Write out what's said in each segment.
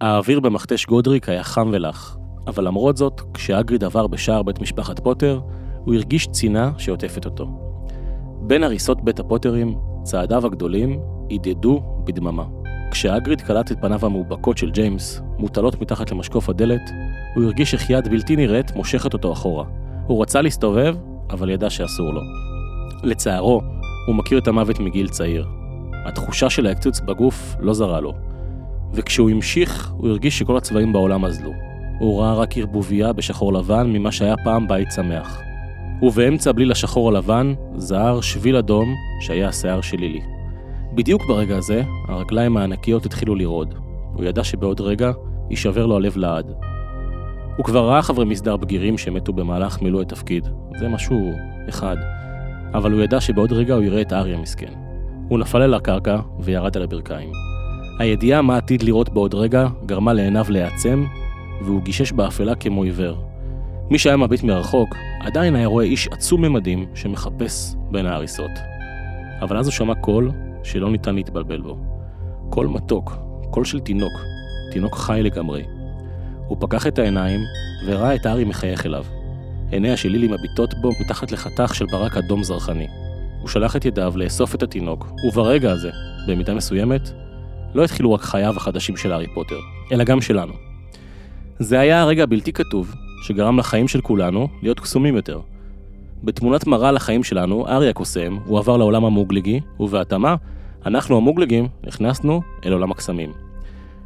האוויר במכתש גודריק היה חם ולח, אבל למרות זאת, כשאגריד עבר בשער בית משפחת פוטר, הוא הרגיש צינה שעוטפת אותו. בין הריסות בית הפוטרים, צעדיו הגדולים הדהדו בדממה. כשאגריד קלט את פניו המאובקות של ג'יימס, מוטלות מתחת למשקוף הדלת, הוא הרגיש איך יד בלתי נראית מושכת אותו אחורה. הוא רצה להסתובב, אבל ידע שאסור לו. לצערו, הוא מכיר את המוות מגיל צעיר. התחושה של ההקצוץ בגוף לא זרה לו. וכשהוא המשיך, הוא הרגיש שכל הצבעים בעולם אזלו. הוא ראה רק ערבוביה בשחור לבן ממה שהיה פעם בית שמח. ובאמצע בליל השחור הלבן, זהר שביל אדום שהיה השיער של לילי. בדיוק ברגע הזה, הרגליים הענקיות התחילו לרעוד. הוא ידע שבעוד רגע יישבר לו הלב לעד. הוא כבר ראה חברי מסדר בגירים שמתו במהלך מילוי תפקיד. זה משהו אחד. אבל הוא ידע שבעוד רגע הוא יראה את הארי המסכן. הוא נפל אל הקרקע וירד על הברכיים. הידיעה מה עתיד לראות בעוד רגע גרמה לעיניו להיעצם, והוא גישש באפלה כמו עיוור. מי שהיה מביט מרחוק, עדיין היה רואה איש עצום ממדים שמחפש בין ההריסות. אבל אז הוא שמע קול שלא ניתן להתבלבל בו. קול מתוק, קול של תינוק, תינוק חי לגמרי. הוא פקח את העיניים וראה את הארי מחייך אליו. עיניה של לילי מביטות בו מתחת לחתך של ברק אדום זרחני. הוא שלח את ידיו לאסוף את התינוק, וברגע הזה, במידה מסוימת, לא התחילו רק חייו החדשים של הארי פוטר, אלא גם שלנו. זה היה הרגע הבלתי כתוב, שגרם לחיים של כולנו להיות קסומים יותר. בתמונת מראה לחיים שלנו, ארי הקוסם, הוא עבר לעולם המוגלגי, ובהתאמה, אנחנו המוגלגים נכנסנו אל עולם הקסמים.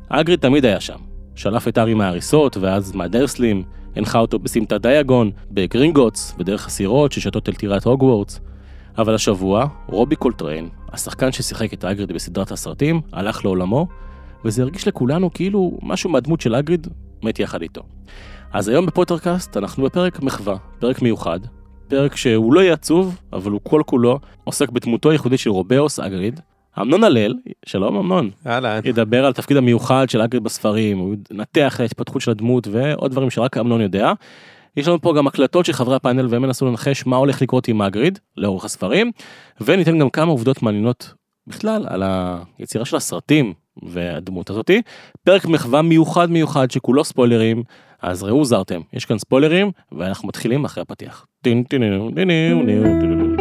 אגריד תמיד היה שם. שלף את הארי מההריסות, ואז מהדרסלים, הנחה אותו בסמטת דיאגון, בגרינגוטס, בדרך הסירות ששטות אל טירת הוגוורטס. אבל השבוע, רובי קולטריין, השחקן ששיחק את אגריד בסדרת הסרטים, הלך לעולמו, וזה הרגיש לכולנו כאילו משהו מהדמות של אגריד מת יחד איתו. אז היום בפוטרקאסט אנחנו בפרק מחווה, פרק מיוחד, פרק שהוא לא יהיה עצוב, אבל הוא כל כולו עוסק בדמותו הייחודית של רובאוס אגריד. אמנון הלל, שלום אמנון, אהלן. ידבר על תפקיד המיוחד של אגריד בספרים, הוא ינתח את ההתפתחות של הדמות ועוד דברים שרק אמנון יודע. יש לנו פה גם הקלטות של חברי הפאנל והם ינסו לנחש מה הולך לקרות עם אגריד לאורך הספרים, וניתן גם כמה עובדות מעניינות בכלל על היצירה של הסרטים והדמות הזאתי. פרק מחווה מיוחד מיוחד שכולו ספוילרים, אז ראו זרתם, יש כאן ספוילרים ואנחנו מתחילים אחרי הפתיח. טין טין טין טין טין טין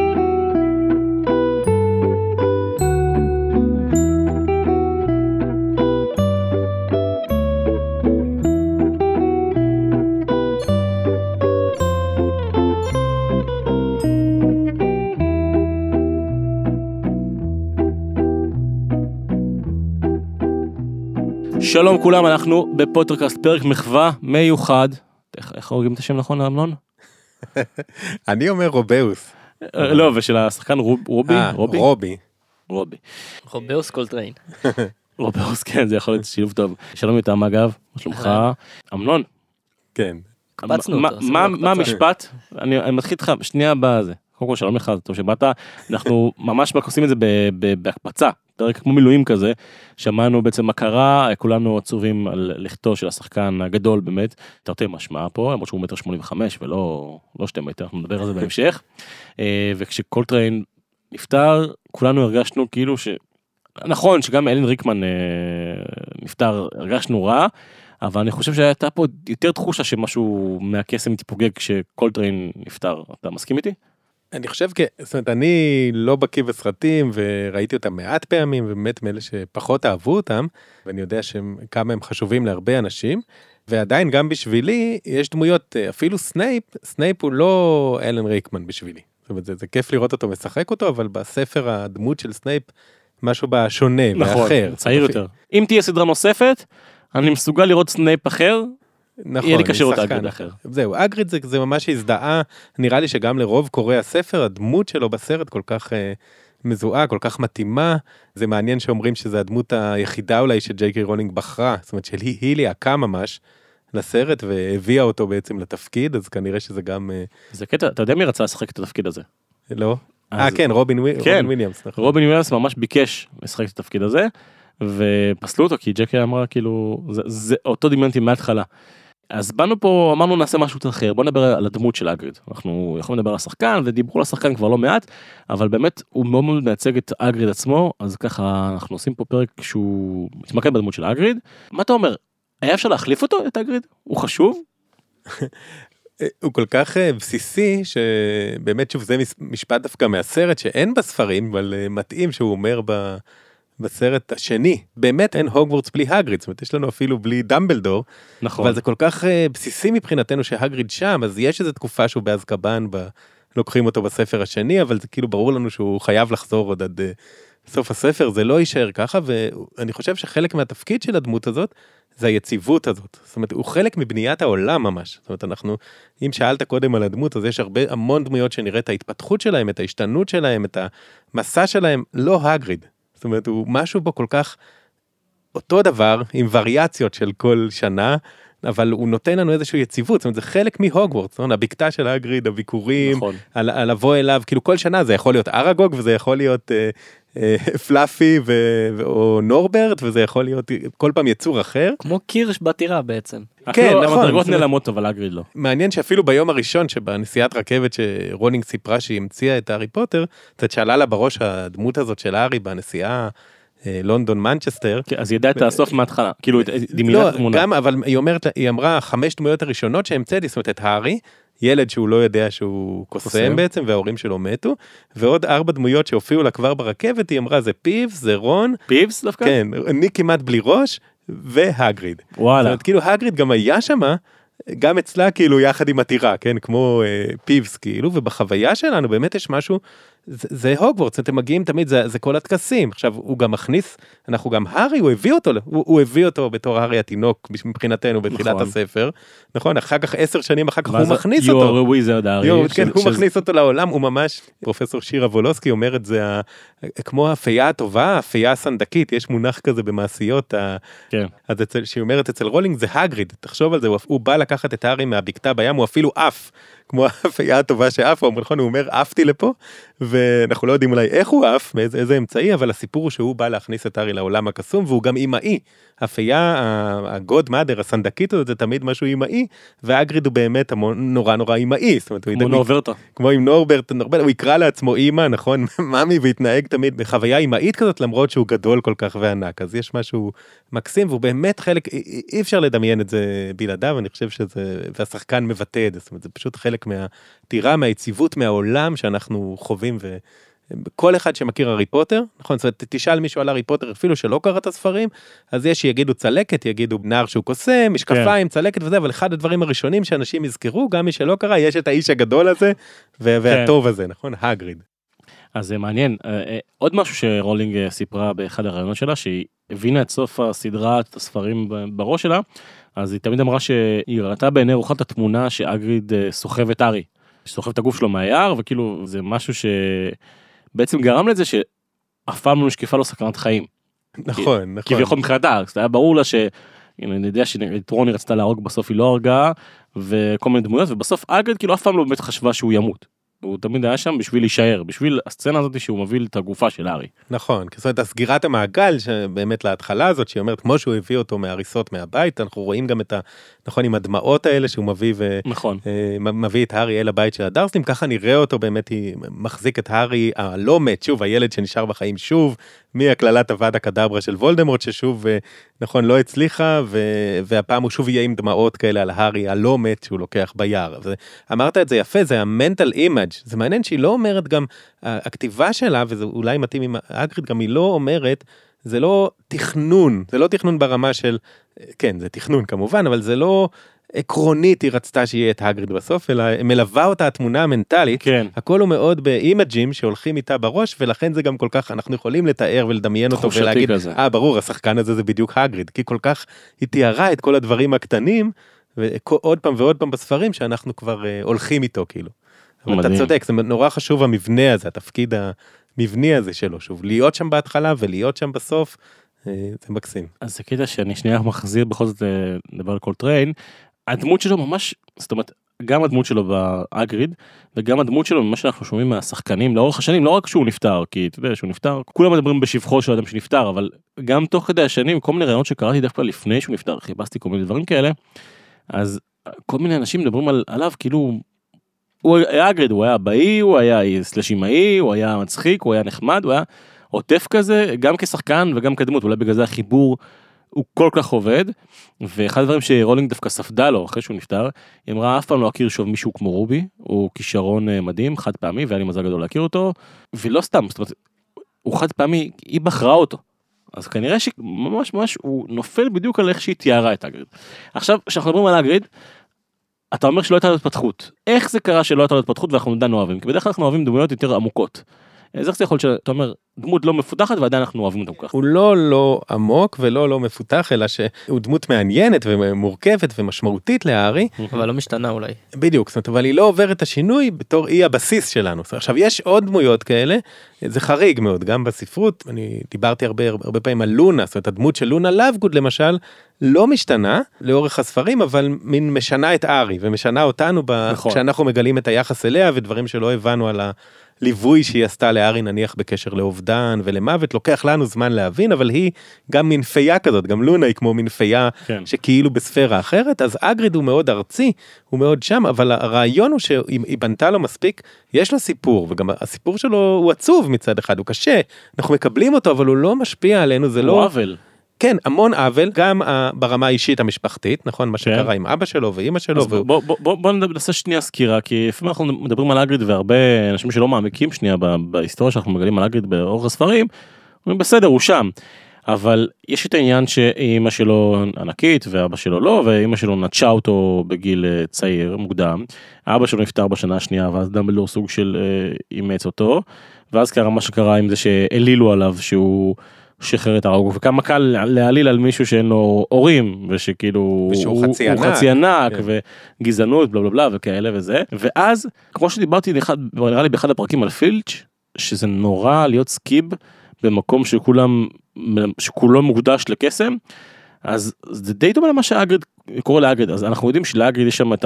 שלום כולם, אנחנו בפוטרקאסט פרק מחווה מיוחד. איך איך הוגים את השם נכון אמנון? אני אומר רובאוס. אה, לא, ושל השחקן רוב- רובי? אה, רובי? רובי. רובי. רובאוס קולטריין. רובאוס, כן, זה יכול להיות שילוב טוב. שלום איתם אגב, מה שלומך? אמנון. כן. מה- אותו. המשפט? אני אני מתחיל איתך שנייה בזה. קודם כל שלום לך, טוב שבאת. אנחנו ממש עושים את זה ב- ב- בהקפצה. פרק כמו מילואים כזה, שמענו בעצם מה קרה, כולנו עצובים על לכתו של השחקן הגדול באמת, תרתי משמע פה, למרות שהוא מטר שמונים וחמש ולא לא שתי מטר, אנחנו נדבר על זה בהמשך. אה, וכשקולטריין נפטר, כולנו הרגשנו כאילו ש... נכון שגם אלן ריקמן אה, נפטר, הרגשנו רע, אבל אני חושב שהייתה פה יותר תחושה שמשהו מהקסם התפוגג כשקולטריין נפטר. אתה מסכים איתי? אני חושב, כ- זאת אומרת, אני לא בקיא בסרטים וראיתי אותם מעט פעמים, ובאמת מאלה שפחות אהבו אותם, ואני יודע שהם, כמה הם חשובים להרבה אנשים, ועדיין גם בשבילי יש דמויות, אה, אפילו סנייפ, סנייפ הוא לא אלן ריקמן בשבילי. זאת אומרת, זה, זה כיף לראות אותו, משחק אותו, אבל בספר הדמות של סנייפ, משהו בה שונה נכון, ואחר. צעיר יותר. אם תהיה סדרה נוספת, אני מסוגל לראות סנייפ אחר, נכון, יהיה לי קשה לראות אגריד אחר. זהו, אגריד זה, זה ממש הזדהה, נראה לי שגם לרוב קוראי הספר, הדמות שלו בסרט כל כך אה, מזוהה, כל כך מתאימה. זה מעניין שאומרים שזה הדמות היחידה אולי שג'יי קיי רולינג בחרה, זאת אומרת שהיא היא ליהקה ממש לסרט והביאה אותו בעצם לתפקיד, אז כנראה שזה גם, אה, זה קטע, אתה יודע מי רצה לשחק את התפקיד הזה? לא? אז- אה כן, רובין, וי- כן. רובין וויליאמס, נכון. רובין וויליאמס ממש ביקש לשחק את התפקיד הזה, ופסלו אותו כי ג'קי אמרה כאילו, זה, זה אותו דמיינתי מההתחלה. אז באנו פה, אמרנו נעשה משהו אחר, בוא נדבר על הדמות של אגריד. אנחנו יכולים לדבר על השחקן, ודיברו על השחקן כבר לא מעט, אבל באמת הוא מאוד מאוד מייצג את אגריד עצמו, אז ככה אנחנו עושים פה פרק שהוא מתמקד בדמות של אגריד. מה אתה אומר, היה אפשר להחליף אותו, את הגריד? הוא חשוב? הוא כל כך אה, בסיסי שבאמת שוב זה משפט דווקא מהסרט שאין בספרים אבל אה, מתאים שהוא אומר ב... בסרט השני באמת אין הוגוורטס בלי הגריד זאת אומרת יש לנו אפילו בלי דמבלדור נכון אבל זה כל כך אה, בסיסי מבחינתנו שהגריד שם אז יש איזה תקופה שהוא באזקבן ב... לוקחים אותו בספר השני אבל זה כאילו ברור לנו שהוא חייב לחזור עוד עד סוף הספר זה לא יישאר ככה ואני חושב שחלק מהתפקיד של הדמות הזאת זה היציבות הזאת. זאת אומרת, הוא חלק מבניית העולם ממש. זאת אומרת, אנחנו, אם שאלת קודם על הדמות, אז יש הרבה, המון דמויות שנראה את ההתפתחות שלהם, את ההשתנות שלהם, את המסע שלהם, לא הגריד. זאת אומרת, הוא משהו בו כל כך אותו דבר, עם וריאציות של כל שנה, אבל הוא נותן לנו איזושהי יציבות, זאת אומרת, זה חלק מהוגוורטס, אומרת, הבקתה של הגריד, הביקורים, נכון. על, על לבוא אליו, כאילו כל שנה זה יכול להיות אראגוג וזה יכול להיות אה, פלאפי ו... או נורברט וזה יכול להיות כל פעם יצור אחר. כמו קירש בטירה בעצם. כן נכון. המדרגות נעלמות אבל אגריד לא. מעניין שאפילו ביום הראשון שבנסיעת רכבת שרולינג סיפרה שהיא המציאה את הארי פוטר, קצת שאלה לה בראש הדמות הזאת של הארי בנסיעה. אה, לונדון מנצ'סטר. כן, אז היא ידעה את הסוף מההתחלה, כאילו דמיינה לא, תמונה. גם, אבל היא אומרת, היא אמרה חמש דמויות הראשונות שהמצאתי, זאת אומרת את הארי, ילד שהוא לא יודע שהוא קוסם בעצם וההורים שלו מתו ועוד ארבע דמויות שהופיעו לה כבר ברכבת היא אמרה זה פיבס זה רון פיבס דווקא כן אני כמעט בלי ראש והגריד. וואלה. זאת אומרת, כאילו הגריד גם היה שמה גם אצלה כאילו יחד עם הטירה כן כמו אה, פיבס כאילו ובחוויה שלנו באמת יש משהו זה, זה הוגוורטס אתם מגיעים תמיד זה, זה כל הטקסים עכשיו הוא גם מכניס אנחנו גם הארי הוא הביא אותו הוא, הוא הביא אותו בתור הארי התינוק מבחינתנו בתחילת נכון. הספר נכון אחר כך עשר שנים אחר כך הוא זה, מכניס אותו. wizard Harry. כן, הוא ש... מכניס אותו לעולם הוא ממש פרופסור שירה וולוסקי אומרת זה ה, כמו הפייה הטובה הפייה הסנדקית יש מונח כזה במעשיות. כן. אז אצל, שהיא אומרת אצל רולינג זה האגריד תחשוב על זה הוא, הוא בא לקחת את הארי מהבקתה בים הוא אפילו עף כמו האפייה הטובה שעפה, נכון, הוא אומר עפתי לפה, ואנחנו לא יודעים אולי איך הוא עף, מאיזה אמצעי, אבל הסיפור הוא שהוא בא להכניס את ארי לעולם הקסום, והוא גם אימאי. אפייה, הגוד מאדר, הסנדקית הזאת, זה תמיד משהו אימאי, ואגריד הוא באמת נורא נורא אימאי. כמו נורברטה. כמו עם נורברט, נורברט, הוא יקרא לעצמו אימא, נכון, ממי, והתנהג תמיד בחוויה אימאית כזאת, למרות שהוא גדול כל כך וענק, אז יש משהו מקסים, והוא באמת חלק, אי אפשר לדמיין את זה בלעדיו, אני חושב שזה, והשחקן מבטא את זה, זאת אומרת, זה פשוט חלק מהטירה, מהיציבות, מהעולם שאנחנו חווים. ו... כל אחד שמכיר הארי פוטר, נכון, זאת אומרת, תשאל מישהו על הארי פוטר אפילו שלא קרא את הספרים, אז יש שיגידו צלקת, יגידו נער שהוא קוסם, משקפיים, כן. צלקת וזה, אבל אחד הדברים הראשונים שאנשים יזכרו, גם מי שלא קרא, יש את האיש הגדול הזה, ו- כן. והטוב הזה, נכון, הגריד. אז זה מעניין, אה, אה, עוד משהו שרולינג אה, סיפרה באחד הרעיונות שלה, שהיא הבינה את סוף הסדרה, את הספרים בראש שלה, אז היא תמיד אמרה שהיא ראתה בעיני רוחת התמונה שאגריד סוחב את ארי, סוחב את הגוף שלו מהיער, וכאילו זה משהו ש... בעצם גרם לזה שאף פעם לא נשקפה לו סכנת חיים. נכון, נכון. כביכול מבחינתה, זה היה ברור לה ש... אני יודע שאת רוני רצתה להרוג בסוף היא לא הרגה וכל מיני דמויות ובסוף אגרד כאילו אף פעם לא באמת חשבה שהוא ימות. הוא תמיד היה שם בשביל להישאר בשביל הסצנה הזאת שהוא מביא את הגופה של הארי. נכון זאת אומרת הסגירת המעגל שבאמת להתחלה הזאת שהיא אומרת כמו שהוא הביא אותו מהריסות מהבית אנחנו רואים גם את ה... נכון עם הדמעות האלה שהוא מביא ו... נכון. אה, מביא את הארי אל הבית של הדרסלים ככה נראה אותו באמת היא מחזיק את הארי הלא מת שוב הילד שנשאר בחיים שוב מהקללת האוודה קדברה של וולדמורט ששוב אה, נכון לא הצליחה ו... והפעם הוא שוב יהיה עם דמעות כאלה על הארי הלא מת שהוא לוקח ביער. אמרת את זה יפה זה ה mental image זה מעניין שהיא לא אומרת גם הכתיבה שלה וזה אולי מתאים עם אגריד גם היא לא אומרת זה לא תכנון זה לא תכנון ברמה של כן זה תכנון כמובן אבל זה לא עקרונית היא רצתה שיהיה את הגריד בסוף אלא מלווה אותה התמונה המנטלית כן הכל הוא מאוד באימג'ים שהולכים איתה בראש ולכן זה גם כל כך אנחנו יכולים לתאר ולדמיין אותו ולהגיד אה ברור השחקן הזה זה בדיוק הגריד כי כל כך היא תיארה את כל הדברים הקטנים ועוד פעם ועוד פעם בספרים שאנחנו כבר uh, הולכים איתו כאילו. אבל אתה צודק זה נורא חשוב המבנה הזה התפקיד המבני הזה שלו שוב להיות שם בהתחלה ולהיות שם בסוף. אה, זה מקסים. אז זה קטע שאני שנייה מחזיר בכל זאת לדבר על קולטריין הדמות שלו ממש זאת אומרת גם הדמות שלו באגריד וגם הדמות שלו ממה שאנחנו שומעים מהשחקנים לאורך השנים לא רק שהוא נפטר כי אתה יודע שהוא נפטר כולם מדברים בשבחו של אדם שנפטר אבל גם תוך כדי השנים כל מיני ראיונות שקראתי דווקא לפני שהוא נפטר חיפשתי כל מיני דברים כאלה אז כל מיני אנשים מדברים על, עליו כאילו הוא היה אגריד הוא היה באי הוא היה סלשימאי הוא היה מצחיק הוא היה נחמד הוא היה עוטף כזה גם כשחקן וגם כדמות אולי בגלל זה החיבור הוא כל כך עובד, ואחד הדברים שרולינג דווקא ספדה לו אחרי שהוא נפטר, היא אמרה אף פעם לא אכיר שוב מישהו כמו רובי, הוא כישרון אה, מדהים, חד פעמי, והיה לי מזל גדול להכיר אותו, ולא סתם, זאת אומרת, הוא חד פעמי, היא בחרה אותו. אז כנראה שממש ממש הוא נופל בדיוק על איך שהיא תיארה את אגריד. עכשיו, כשאנחנו מדברים על אגריד, אתה אומר שלא הייתה לו התפתחות. איך זה קרה שלא הייתה לו התפתחות ואנחנו עדיין אוהבים? כי בדרך כלל אנחנו אוהבים דמויות יותר עמוקות. אז איך זה יכול להיות שאתה אומר דמות לא מפותחת ועדיין אנחנו אוהבים אותה ככה. הוא לא לא עמוק ולא לא מפותח אלא שהוא דמות מעניינת ומורכבת ומשמעותית להארי. אבל לא משתנה אולי. בדיוק, זאת אומרת, אבל היא לא עוברת את השינוי בתור אי הבסיס שלנו. עכשיו יש עוד דמויות כאלה, זה חריג מאוד, גם בספרות, אני דיברתי הרבה הרבה פעמים על לונה, זאת אומרת הדמות של לונה לאבגוד למשל, לא משתנה לאורך הספרים, אבל מין משנה את הארי ומשנה אותנו ב... נכון. כשאנחנו מגלים את היחס אליה ודברים שלא הבנו על ה... ליווי שהיא עשתה לארי נניח בקשר לאובדן ולמוות לוקח לנו זמן להבין אבל היא גם מין פייה כזאת גם לונה היא כמו מין פייה כן. שכאילו בספירה אחרת אז אגריד הוא מאוד ארצי הוא מאוד שם אבל הרעיון הוא שהיא בנתה לו מספיק יש לו סיפור וגם הסיפור שלו הוא עצוב מצד אחד הוא קשה אנחנו מקבלים אותו אבל הוא לא משפיע עלינו זה לא עוול. כן המון עוול גם אה, ברמה האישית המשפחתית נכון מה כן. שקרה עם אבא שלו ואימא שלו. אז בוא, בוא, בוא, בוא נעשה שנייה סקירה כי לפעמים אנחנו מדברים על אגריד והרבה אנשים שלא מעמיקים שנייה בהיסטוריה שאנחנו מגלים על אגריד באורך הספרים. אומרים בסדר הוא שם. אבל יש את העניין שאימא שלו ענקית ואבא שלו לא ואימא שלו נטשה אותו בגיל אה, צעיר מוקדם. אבא שלו נפטר בשנה השנייה ואז דמבלדור סוג של אה, אימץ אותו. ואז קרה מה שקרה עם זה שהעלילו עליו שהוא שחרר את הרוג וכמה קל להעליל על מישהו שאין לו הורים ושכאילו הוא- חצי הוא ענק. חצי ענק כן. וגזענות בלה בלה בלה וכאלה וזה ואז כמו שדיברתי לאחד נראה לי באחד הפרקים על פילץ' שזה נורא להיות סקיב במקום שכולם שכולו מוקדש לקסם אז זה די דומה למה שאגריד קורה לאגריד אז אנחנו יודעים שלאגריד יש שם את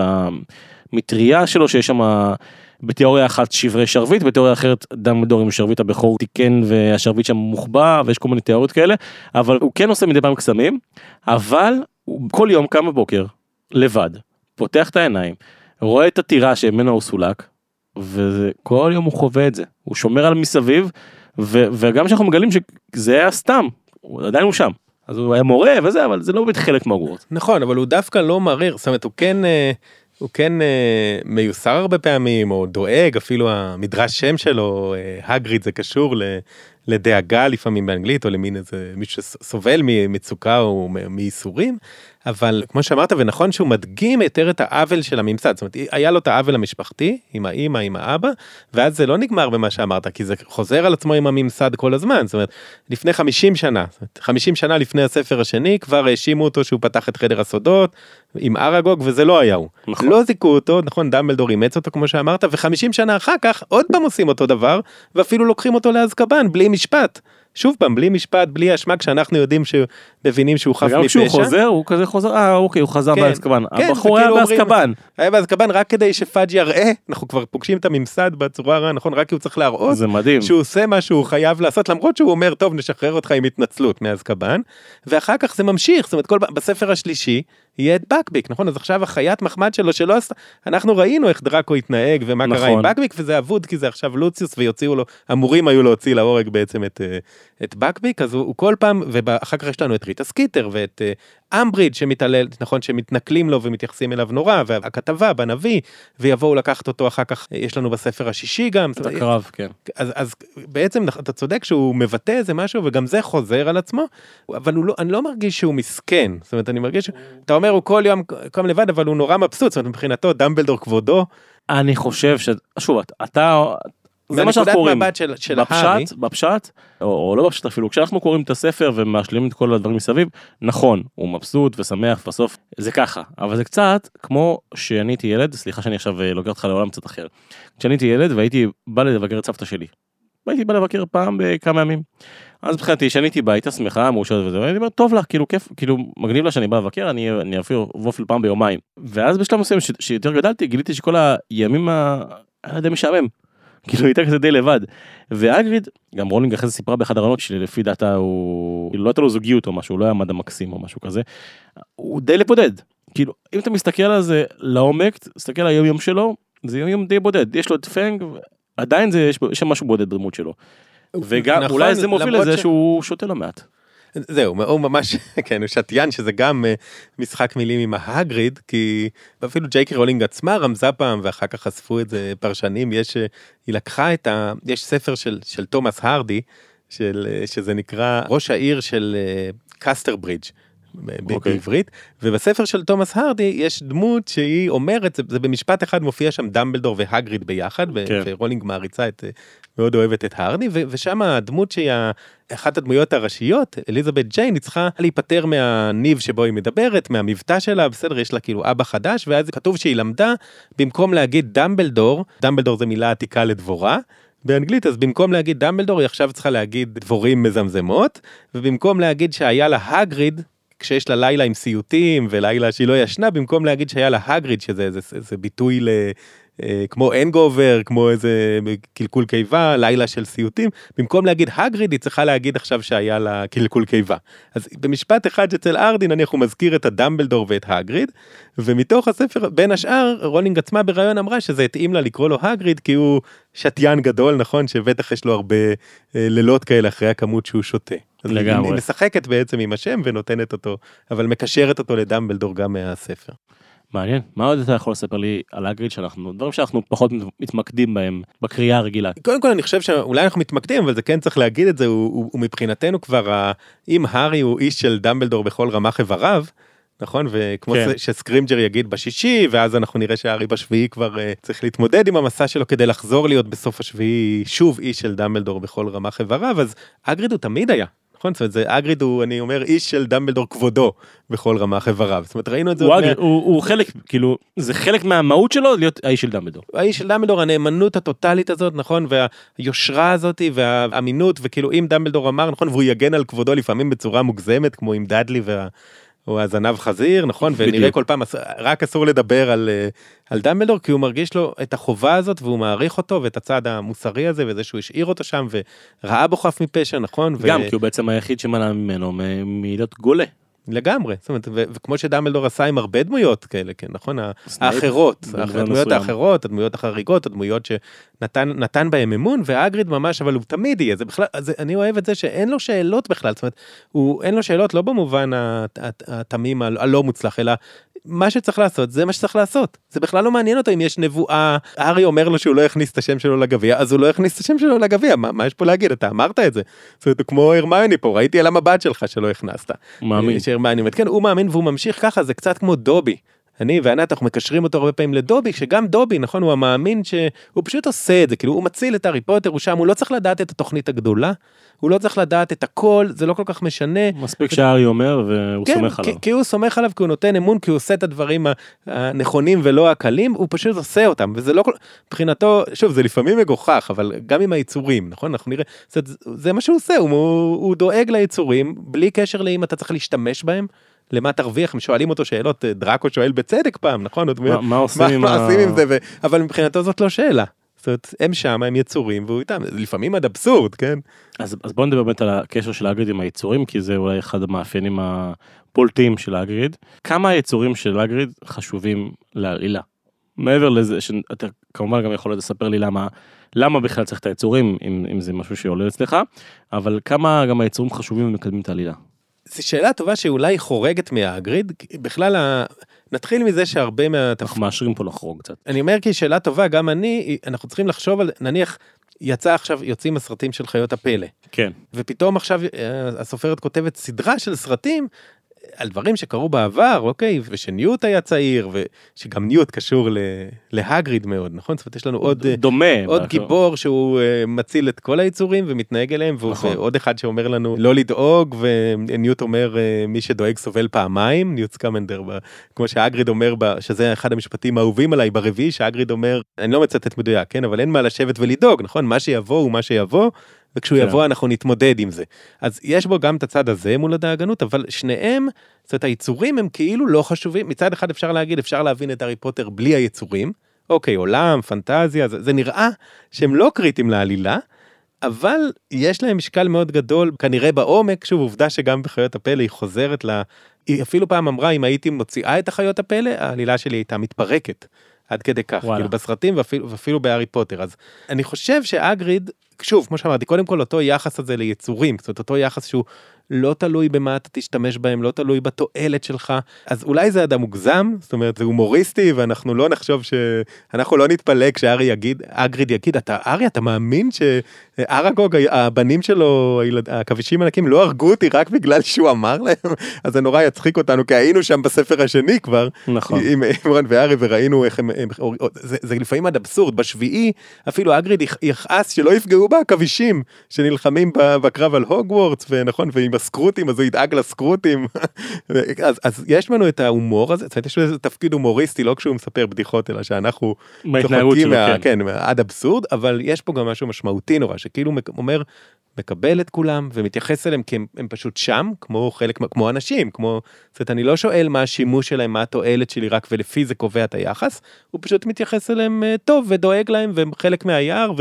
המטריה שלו שיש שם בתיאוריה אחת שברי שרביט בתיאוריה אחרת דמבלדור עם שרביט הבכור תיקן והשרביט שם מוחבא ויש כל מיני תיאוריות כאלה אבל הוא כן עושה מדי פעם קסמים אבל הוא כל יום קם בבוקר לבד פותח את העיניים רואה את הטירה שממנה הוא סולק וכל יום הוא חווה את זה הוא שומר על מסביב ו- וגם כשאנחנו מגלים שזה היה סתם הוא עדיין הוא שם אז הוא היה מורה וזה אבל זה לא באמת חלק מהגורות. נכון אבל הוא דווקא לא מריר זאת אומרת הוא כן אה, הוא כן אה, מיוסר הרבה פעמים או דואג אפילו המדרש שם שלו אה, הגריד זה קשור ל, לדאגה לפעמים באנגלית או למין איזה מישהו שסובל ממצוקה או מייסורים אבל כמו שאמרת ונכון שהוא מדגים יותר את העוול של הממסד זאת אומרת היה לו את העוול המשפחתי עם האימא עם האבא ואז זה לא נגמר במה שאמרת כי זה חוזר על עצמו עם הממסד כל הזמן זאת אומרת לפני 50 שנה זאת אומרת, 50 שנה לפני הספר השני כבר האשימו אותו שהוא פתח את חדר הסודות עם אראגוג וזה לא היה הוא נכון. לא זיכו אותו נכון דמבלדור אימץ אותו כמו שאמרת ו50 שנה אחר כך עוד פעם עושים אותו דבר ואפילו לוקחים אותו לאזקבן בלי משפט. שוב פעם בלי משפט בלי אשמה כשאנחנו יודעים שמבינים שהוא חף וגם מפשע. כשהוא חוזר הוא כזה חוזר אה אוקיי הוא חזר כן, באזקבן. כן, הבחור היה אומרים- באזקבן. היה באזקבן רק כדי שפאג' יראה. אנחנו כבר פוגשים את הממסד בצורה הרעה נכון? רק כי הוא צריך להראות זה מדהים. שהוא עושה מה שהוא חייב לעשות למרות שהוא אומר טוב נשחרר אותך עם התנצלות מאזקבן. ואחר כך זה ממשיך זאת אומרת כל בספר השלישי יהיה את בקביק נכון אז עכשיו החיית מחמד שלו שלא עשתה אנחנו ראינו איך דראקו התנהג ומה קרה עם נכון. בקביק וזה אבוד כי זה עכשיו לוציוס ויוציאו לו אמורים היו להוציא להורג בעצם את אה, את בקביק אז הוא, הוא כל פעם ואחר כך יש לנו את ריטה סקיטר ואת אה, אמברידג' שמתעלל נכון שמתנכלים לו ומתייחסים אליו נורא והכתבה בנביא ויבואו לקחת אותו אחר כך יש לנו בספר השישי גם את הקרב כן. אז, אז בעצם אתה צודק שהוא מבטא איזה משהו וגם זה חוזר על עצמו אבל לא אני לא מרגיש שהוא מסכן זאת אומרת אני מרגיש אתה אומר הוא כל יום קם לבד אבל הוא נורא מבסוט זאת אומרת מבחינתו דמבלדור כבודו אני חושב ש... שוב אתה זה מה שאנחנו קוראים. של, של בפשט, בפשט, או, או לא בפשט אפילו, כשאנחנו קוראים את הספר ומשלימים את כל הדברים מסביב, נכון, הוא מבסוט ושמח בסוף, זה ככה, אבל זה קצת כמו שאני הייתי ילד, סליחה שאני עכשיו אה, לוקח אותך לעולם קצת אחר. כשאני הייתי ילד והייתי בא לבקר את סבתא שלי. הייתי בא לבקר פעם בכמה ימים. אז מבחינתי כשאני הייתי בא הייתה שמחה מאושרת וזה ואני אומר טוב לה כאילו כיף כאילו מגניב לה שאני בא לבקר אני אני אפילו וופיל פעם ביומיים ואז בשלב מסוים שיותר גדלתי גיליתי שכל הימים ה... היה די משעמם. כאילו הייתה כזה די לבד. ואגריד גם רולינג אחרי זה סיפרה באחד הרעיונות שלפי דעתה הוא כאילו לא הייתה לו זוגיות או משהו לא היה מדע מקסים או משהו כזה. הוא די לבודד כאילו אם אתה מסתכל על זה לעומק תסתכל על היום יום שלו זה יום יום די בודד יש לו את פנג עדיין זה יש, שם משהו בודד בדמות שלו. וגם נכון, אולי זה מוביל לזה ש- שהוא שותה לא מעט. זהו, הוא ממש, כן, הוא שתיין שזה גם אה, משחק מילים עם ההגריד, כי אפילו ג'יי קיי רולינג עצמה רמזה פעם, ואחר כך חשפו את זה פרשנים, יש, אה, היא לקחה את ה... יש ספר של, של תומאס הרדי, של, אה, שזה נקרא ראש העיר של קסטרברידג'. okay. אוקיי. בעברית ובספר של תומאס הרדי יש דמות שהיא אומרת זה, זה במשפט אחד מופיע שם דמבלדור והגריד ביחד כן. ורולינג מעריצה את מאוד אוהבת את הרדי ושם הדמות שהיא אחת הדמויות הראשיות אליזבת ג'יין היא צריכה להיפטר מהניב שבו היא מדברת מהמבטא שלה בסדר יש לה כאילו אבא חדש ואז כתוב שהיא למדה במקום להגיד דמבלדור דמבלדור זה מילה עתיקה לדבורה. באנגלית אז במקום להגיד דמבלדור היא עכשיו צריכה להגיד דבורים מזמזמות ובמקום להגיד שהיה לה הגריד כשיש לה לילה עם סיוטים ולילה שהיא לא ישנה במקום להגיד שהיה לה הגריד שזה איזה, איזה ביטוי כמו hangover כמו איזה קלקול קיבה לילה של סיוטים במקום להגיד הגריד היא צריכה להגיד עכשיו שהיה לה קלקול קיבה אז במשפט אחד אצל הרדי נניח הוא מזכיר את הדמבלדור ואת הגריד ומתוך הספר בין השאר רולינג עצמה בריאיון אמרה שזה התאים לה לקרוא לו הגריד כי הוא שתיין גדול נכון שבטח יש לו הרבה אה, לילות כאלה אחרי הכמות שהוא שותה. לגמרי. היא משחקת בעצם עם השם ונותנת אותו אבל מקשרת אותו לדמבלדור גם מהספר. מעניין מה עוד אתה יכול לספר לי על אגריד שאנחנו דברים שאנחנו פחות מתמקדים בהם בקריאה הרגילה. קודם כל אני חושב שאולי אנחנו מתמקדים אבל זה כן צריך להגיד את זה הוא, הוא, הוא מבחינתנו כבר אם הארי הוא איש של דמבלדור בכל רמ"ח איבריו. נכון וכמו כן. שסקרימג'ר יגיד בשישי ואז אנחנו נראה שהארי בשביעי כבר אה, צריך להתמודד עם המסע שלו כדי לחזור להיות בסוף השביעי שוב איש של דמבלדור בכל רמ"ח איבריו אז אגריד הוא תמיד היה נכון? זאת אומרת, זה אגריד הוא, אני אומר, איש של דמבלדור כבודו בכל רמ"ח איבריו. זאת אומרת, ראינו את זה... הוא, אגריד, מה... הוא, הוא חלק, כאילו, זה חלק מהמהות שלו להיות האיש של דמבלדור. האיש של דמבלדור, הנאמנות הטוטלית הזאת, נכון? והיושרה הזאת והאמינות, וכאילו אם דמבלדור אמר, נכון? והוא יגן על כבודו לפעמים בצורה מוגזמת, כמו עם דאדלי וה... הוא הזנב חזיר נכון? ונראה כל פעם רק אסור לדבר על אה, על דמבלדור כי הוא מרגיש לו את החובה הזאת והוא מעריך אותו ואת הצד המוסרי הזה וזה שהוא השאיר אותו שם וראה בו חף מפשע נכון? גם ו... כי הוא בעצם היחיד שמנע ממנו מלהיות גולה לגמרי. זאת אומרת וכמו שדמבלדור עשה עם הרבה דמויות כאלה כן נכון? האחרות הדמויות האחרות הדמויות החריגות הדמויות שנתן נתן בהם אמון ואגריד ממש אבל הוא תמיד יהיה. זה בכלל זה, אני אוהב את זה שאין לו שאלות בכלל. זאת אומרת הוא אין לו שאלות לא במובן התמים הלא מוצלח אלא מה שצריך לעשות זה מה שצריך לעשות זה בכלל לא מעניין אותו אם יש נבואה הארי אומר לו שהוא לא יכניס את השם שלו לגביע אז הוא לא יכניס את השם שלו לגביע מה, מה יש פה להגיד אתה אמרת את זה. זאת אומרת, כמו הרמיוני פה ראיתי על המבט שלך שלא הכנסת. מאמין. שהרמיוני אומרת כן הוא מאמין והוא ממשיך ככה זה קצת כמו דובי. אני וענת אנחנו מקשרים אותו הרבה פעמים לדובי שגם דובי נכון הוא המאמין שהוא פשוט עושה את זה כאילו הוא מציל את הארי פוטר הוא שם הוא לא צריך לדעת את התוכנית הגדולה הוא לא צריך לדעת את הכל זה לא כל כך משנה. מספיק שהארי אומר והוא כן, סומך עליו. כי, כי הוא סומך עליו כי הוא נותן אמון כי הוא עושה את הדברים הנכונים ולא הקלים הוא פשוט עושה אותם וזה לא כל מבחינתו שוב זה לפעמים מגוחך אבל גם עם היצורים נכון אנחנו נראה זה, זה מה שהוא עושה הוא, הוא דואג ליצורים בלי קשר לאם אתה צריך להשתמש בהם. למה תרוויח הם שואלים אותו שאלות דראקו שואל בצדק פעם נכון מה, מה עושים, מה, מה עושים עם זה ו... אבל מבחינתו זאת לא שאלה. זאת אומרת, הם שם, הם יצורים, והוא איתם, לפעמים עד אבסורד, כן? אז, אז בוא נדבר באמת על הקשר של האגריד עם היצורים, כי זה אולי אחד המאפיינים הפולטים של האגריד. כמה היצורים של האגריד חשובים לעלילה? מעבר לזה, שאתה כמובן גם יכול לספר לי למה, למה בכלל צריך את היצורים, אם, אם זה משהו שעולה אצלך, אבל כמה גם היצורים חשובים ומקדמים את העלילה. שאלה טובה שאולי חורגת מהאגריד, בכלל ה... נתחיל מזה שהרבה מה... אנחנו מאשרים פה לחרוג קצת. אני אומר כי שאלה טובה, גם אני, אנחנו צריכים לחשוב על, נניח, יצא עכשיו, יוצאים הסרטים של חיות הפלא. כן. ופתאום עכשיו אה, הסופרת כותבת סדרה של סרטים על דברים שקרו בעבר, אוקיי, ושניוט היה צעיר, ושגם ניוט קשור להגריד מאוד, נכון? זאת אומרת, יש לנו עוד, דומה, עוד גיבור שהוא uh, מציל את כל היצורים ומתנהג אליהם, נכון. ועוד אחד שאומר לנו לא לדאוג, וניוט אומר, uh, מי שדואג סובל פעמיים, ניוט סקמנדר, כמו שהגריד אומר, שזה אחד המשפטים האהובים עליי ברביעי, שהגריד אומר, אני לא מצטט מדויק, כן, אבל אין מה לשבת ולדאוג, נכון? מה שיבוא הוא מה שיבוא. וכשהוא כן. יבוא אנחנו נתמודד עם זה. אז יש בו גם את הצד הזה מול הדאגנות, אבל שניהם, זאת אומרת היצורים הם כאילו לא חשובים, מצד אחד אפשר להגיד, אפשר להבין את הארי פוטר בלי היצורים, אוקיי, עולם, פנטזיה, זה, זה נראה שהם לא קריטיים לעלילה, אבל יש להם משקל מאוד גדול, כנראה בעומק, שוב, עובדה שגם בחיות הפלא היא חוזרת ל... היא אפילו פעם אמרה, אם הייתי מוציאה את החיות הפלא, העלילה שלי הייתה מתפרקת. עד כדי כך, וואלה. כאילו בסרטים ואפילו, ואפילו בהארי פוטר. אז אני חושב שאגריד שוב, כמו שאמרתי, קודם כל אותו יחס הזה ליצורים, זאת אומרת, אותו יחס שהוא לא תלוי במה אתה תשתמש בהם, לא תלוי בתועלת שלך, אז אולי זה אדם מוגזם, זאת אומרת, זה הומוריסטי, ואנחנו לא נחשוב ש... אנחנו לא נתפלא כשארי יגיד, אגריד יגיד, אתה, ארי, אתה מאמין שאראגוג, הבנים שלו, הילד, הכבישים הענקים, לא הרגו אותי רק בגלל שהוא אמר להם? אז זה נורא יצחיק אותנו, כי היינו שם בספר השני כבר, נכון. עם רון וארי, וראינו איך הם, הם זה, זה לפעמים עד אבסורד, בשביעי, אפילו אגריד יכעס שלא יפגעו בעכבישים שנלחמים בקרב על הוגוורטס, ונכון, ועם הסקרוטים אז הוא ידאג לסקרוטים אז, אז יש לנו את ההומור הזה, יש איזה תפקיד הומוריסטי לא כשהוא מספר בדיחות אלא שאנחנו צוחקים מה, כן. כן, עד אבסורד אבל יש פה גם משהו משמעותי נורא שכאילו אומר מקבל את כולם ומתייחס אליהם כי הם, הם פשוט שם כמו חלק כמו אנשים כמו זאת אומרת אני לא שואל מה השימוש שלהם מה התועלת שלי רק ולפי זה קובע את היחס הוא פשוט מתייחס אליהם אה, טוב ודואג להם והם חלק מהיער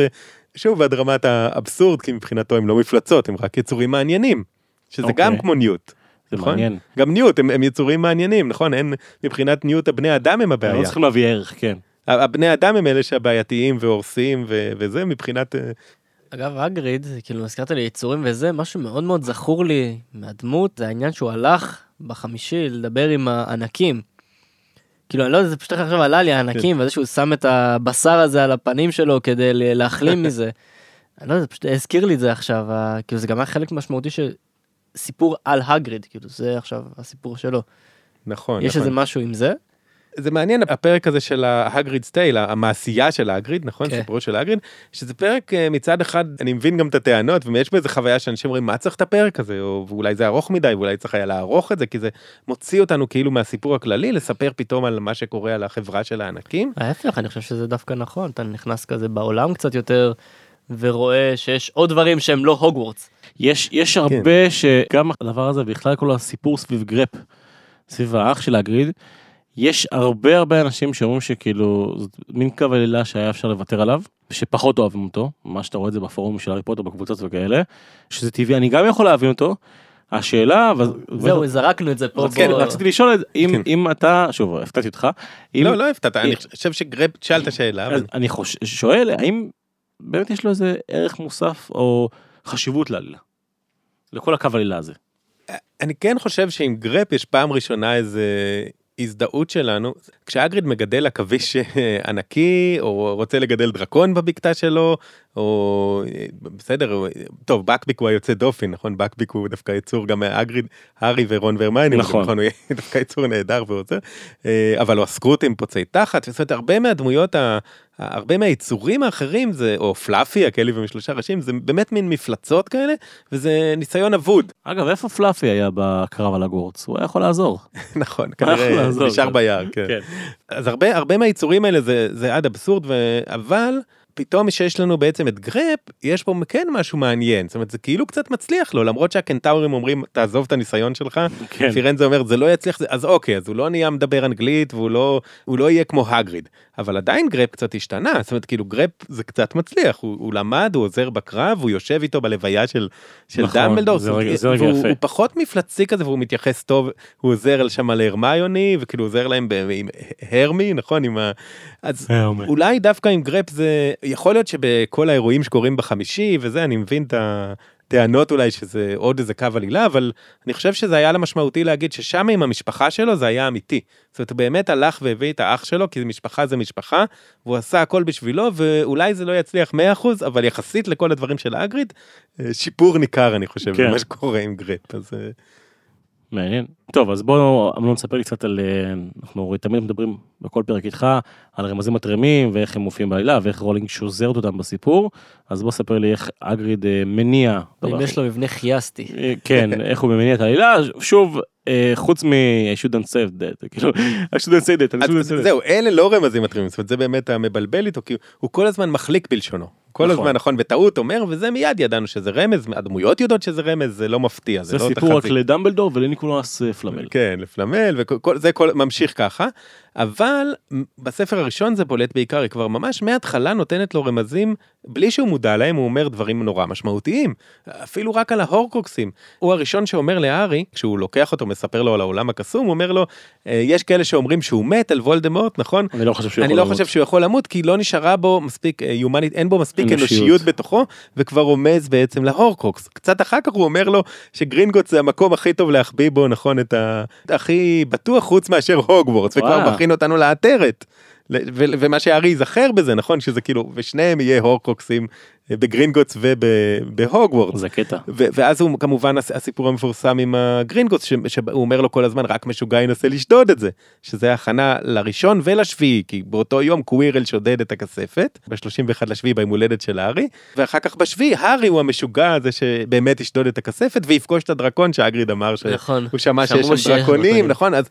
ושוב עד רמת האבסורד כי מבחינתו הם לא מפלצות הם רק יצורים מעניינים. שזה okay. גם אוקיי. כמו ניוט. זה נכון? מעניין. גם ניוט הם, הם יצורים מעניינים נכון אין מבחינת ניוט הבני אדם הם הבעיה. לא צריכים להביא ערך כן. הבני אדם הם אלה שהבעייתיים והורסים ו- וזה מבחינת. אה, אגב אגריד כאילו הזכרת לי יצורים וזה משהו מאוד מאוד זכור לי מהדמות זה העניין שהוא הלך בחמישי לדבר עם הענקים. כאילו אני לא יודע זה פשוט עכשיו עלה לי הענקים כן. וזה שהוא שם את הבשר הזה על הפנים שלו כדי להחלים מזה. אני לא יודע, זה פשוט הזכיר לי את זה עכשיו, כאילו זה גם היה חלק משמעותי של סיפור על הגריד, כאילו זה עכשיו הסיפור שלו. נכון, יש נכון. איזה משהו עם זה? זה מעניין הפרק הזה של ההגריד סטייל המעשייה של ההגריד נכון כן. סיפורו של ההגריד שזה פרק אה, מצד אחד אני מבין גם את הטענות ויש בזה חוויה שאנשים אומרים מה צריך את הפרק הזה או אולי זה ארוך מדי ואולי צריך היה לערוך את זה כי זה מוציא אותנו כאילו מהסיפור הכללי לספר פתאום על מה שקורה על החברה של הענקים. ההפך אני חושב שזה דווקא נכון אתה נכנס כזה בעולם קצת יותר ורואה שיש עוד דברים שהם לא הוגוורטס. יש יש הרבה כן. שגם הדבר הזה בכלל כל הסיפור סביב גרפ סביב האח של הגריד יש הרבה הרבה אנשים שאומרים שכאילו זאת מין קו עלילה שהיה אפשר לוותר עליו שפחות אוהבים אותו מה שאתה רואה את זה בפורום של הארי פוטר בקבוצות וכאלה שזה טבעי אני גם יכול להבין אותו. השאלה זהו זרקנו את זה פה כן, רציתי לשאול אם כן. אם אתה שוב הפתעתי אותך לא לא הפתעת אני חושב שגרפ שאלת שאלה אני שואל האם באמת יש לו איזה ערך מוסף או חשיבות לעלילה. לכל הקו עלילה הזה. אני כן חושב שעם גרפ יש פעם ראשונה איזה הזדהות שלנו כשאגריד מגדל עכביש ענקי או רוצה לגדל דרקון בבקתה שלו או בסדר טוב בקביק הוא היוצא דופן נכון בקביק הוא דווקא יצור גם אגריד הארי ורון ורמייני נכון, נכון הוא דווקא יצור נהדר ועוזר אה, אבל הוא הסקרוטים פוצעי תחת זאת אומרת הרבה מהדמויות הרבה מהיצורים האחרים זה או פלאפי הכלב עם שלושה ראשים זה באמת מין מפלצות כאלה וזה ניסיון אבוד. אגב איפה פלאפי היה בקרב על הגורץ הוא היה יכול לעזור. נכון כנראה נשאר כן. ביער כן. כן. אז הרבה הרבה מהיצורים האלה זה זה עד אבסורד אבל. פתאום שיש לנו בעצם את גרפ יש פה כן משהו מעניין. זאת אומרת זה כאילו קצת מצליח לו למרות שהקנטאורים אומרים תעזוב את הניסיון שלך. כן. פירנזה אומר זה לא יצליח אז אוקיי אז הוא לא נהיה מדבר אנגלית והוא לא לא יהיה כמו הגריד. אבל עדיין גרפ קצת השתנה. זאת אומרת כאילו גרפ זה קצת מצליח. הוא, הוא למד הוא עוזר בקרב הוא יושב איתו בלוויה של של נכון, דמבלדור. זה רגע, זה רגע יפה. הוא פחות מפלצי כזה והוא מתייחס טוב הוא עוזר שם להרמיוני וכאילו עוזר להם עם הרמי נכון? עם ה... אז אולי דווקא עם גרפ זה יכול להיות שבכל האירועים שקורים בחמישי וזה אני מבין את הטענות אולי שזה עוד איזה קו עלילה אבל אני חושב שזה היה לה משמעותי להגיד ששם עם המשפחה שלו זה היה אמיתי. זאת אומרת הוא באמת הלך והביא את האח שלו כי משפחה זה משפחה והוא עשה הכל בשבילו ואולי זה לא יצליח 100% אבל יחסית לכל הדברים של אגריד אה, שיפור ניכר אני חושב כן. מה שקורה עם גרופ אז. אה, מעניין. טוב אז בוא אמנון נספר לי קצת על אה, אנחנו תמיד מדברים בכל פרק איתך על רמזים מטרימים ואיך הם מופיעים בעלילה ואיך רולינג שוזרת אותם בסיפור אז בוא ספר לי איך אגריד אה, מניע. אם יש לו מבנה כיאסטי. אה, כן איך הוא מניע את העלילה שוב חוץ מ- I shouldn't say that כאילו I shouldn't say that. זהו אלה לא רמזים מטרימים זאת אומרת זה באמת המבלבל איתו כי הוא כל הזמן מחליק בלשונו. כל נכון. הזמן נכון בטעות אומר וזה מיד ידענו שזה רמז הדמויות יודעות שזה רמז זה לא מפתיע זה, זה לא סיפור רק לדמבלדור ולניקולוס פלמל כן לפלמל וכל זה כל ממשיך ככה אבל בספר הראשון זה בולט בעיקר, היא כבר ממש מההתחלה נותנת לו רמזים, בלי שהוא מודע להם, הוא אומר דברים נורא משמעותיים, אפילו רק על ההורקרוקסים. הוא הראשון שאומר להארי, כשהוא לוקח אותו, מספר לו על העולם הקסום, הוא אומר לו, "אה, יש כאלה שאומרים שהוא מת על וולדמורט, נכון? אני לא חושב שהוא אני יכול לא למות. חושב שהוא יכול למות כי לא נשארה בו מספיק אה, יומנית אין בו מספיק אנושיות. אנושיות בתוכו וכבר רומז בעצם להורקרוקס קצת אחר כך הוא אומר לו שגרינגוטס זה המקום הכי טוב להחביא בו נכון את ה... הכי בטוח חוץ מאשר הוגוורטס וכבר. מכין אותנו לעטרת. ומה שהארי ייזכר בזה נכון שזה כאילו ושניהם יהיה הורקרוקסים אה, בגרינגוטס ובהוגוורטס. זה קטע. ואז הוא כמובן הס- הסיפור המפורסם עם הגרינגוטס שהוא אומר לו כל הזמן רק משוגע ינסה לשדוד את זה שזה הכנה לראשון ולשביעי כי באותו יום קווירל שודד את הכספת ב-31 לשביעי ביום הולדת של הארי ואחר כך בשביעי הארי הוא המשוגע הזה שבאמת ישדוד את הכספת ויפגוש את הדרקון שאגריד אמר שהוא נכון. שמע שיש שם דרקונים. נכון אז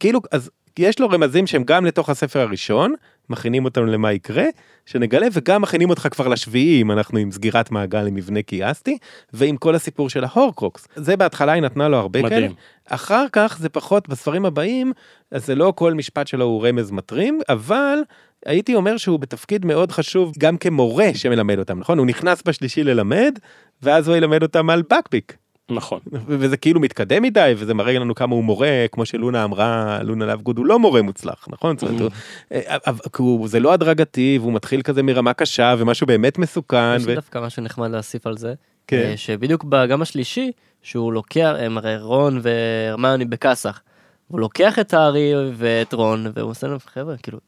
כאילו אז יש לו רמזים שהם גם לתוך הספר הראשון מכינים אותנו למה יקרה שנגלה וגם מכינים אותך כבר לשביעי אם אנחנו עם סגירת מעגל עם מבנה קיאסטי ועם כל הסיפור של ההורקרוקס. זה בהתחלה היא נתנה לו הרבה כאלה. אחר כך זה פחות בספרים הבאים אז זה לא כל משפט שלו הוא רמז מטרים אבל הייתי אומר שהוא בתפקיד מאוד חשוב גם כמורה שמלמד אותם נכון? הוא נכנס בשלישי ללמד ואז הוא ילמד אותם על בקפיק נכון. וזה כאילו מתקדם מדי וזה מראה לנו כמה הוא מורה כמו שלונה אמרה לונה לאבגוד הוא לא מורה מוצלח נכון הוא- אה, הוא- זה לא הדרגתי והוא מתחיל כזה מרמה קשה ומשהו באמת מסוכן. יש דווקא משהו נחמד להוסיף על זה. כן. אה, שבדיוק בגם השלישי, שהוא לוקח, הם הרי רון והרמיוני בכסח. הוא לוקח את הארי ואת רון, והוא עושה להם, חבר'ה, כאילו,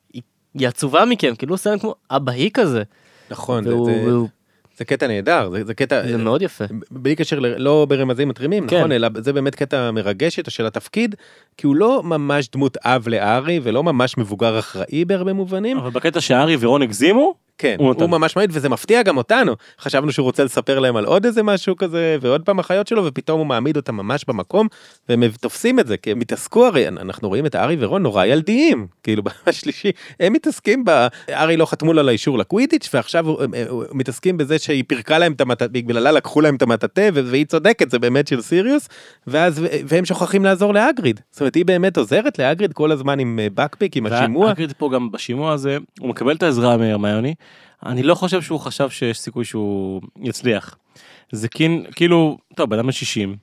היא עצובה מכם, כאילו הוא עושה להם כמו אבאי כזה. נכון והוא- זה- והוא- זה קטע נהדר זה זה קטע זה מאוד יפה. בלי קשר ל- לא ברמזים מתרימים כן. נכון אלא זה באמת קטע מרגש של התפקיד כי הוא לא ממש דמות אב לארי ולא ממש מבוגר אחראי בהרבה מובנים אבל בקטע שהארי ורון הגזימו, כן, הוא הוא. ממש מעיד וזה מפתיע גם אותנו. חשבנו שהוא רוצה לספר להם על עוד איזה משהו כזה ועוד פעם החיות שלו ופתאום הוא מעמיד אותם ממש במקום והם תופסים את זה כי הם התעסקו הרי אנחנו רואים את הארי ורון נורא ילדיים כאילו בשלישי הם מתעסקים ב... הארי לא חתמו לו על האישור לקווידיץ' ועכשיו הם- מתעסקים בזה שהיא פירקה להם את המטאטה בגללה לקחו להם את המטאטה והיא צודקת זה באמת של סיריוס ואז והם שוכחים לעזור לאגריד זאת אומרת היא באמת עוזרת לאגריד כל הזמן עם אה, בקפיק עם השימוע. והאגריד פה גם בשימוע הזה, הוא מקבל את העזרה מהרמיוני, אני לא חושב שהוא חשב שיש סיכוי שהוא יצליח. זה כין- כאילו, טוב, בן אדם בן 60,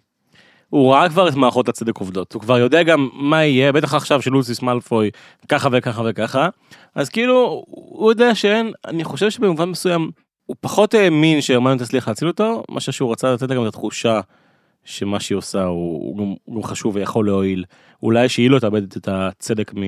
הוא ראה כבר את מערכות הצדק עובדות, הוא כבר יודע גם מה יהיה, בטח עכשיו שלוסיס מאלפוי ככה וככה וככה, אז כאילו, הוא יודע שאין, אני חושב שבמובן מסוים, הוא פחות האמין שהרמיוני תצליח להציל אותו, מאשר שהוא רצה לתת גם את התחושה שמה שהיא עושה הוא, הוא, הוא חשוב ויכול להועיל. אולי שהיא לא תאבד את הצדק מ...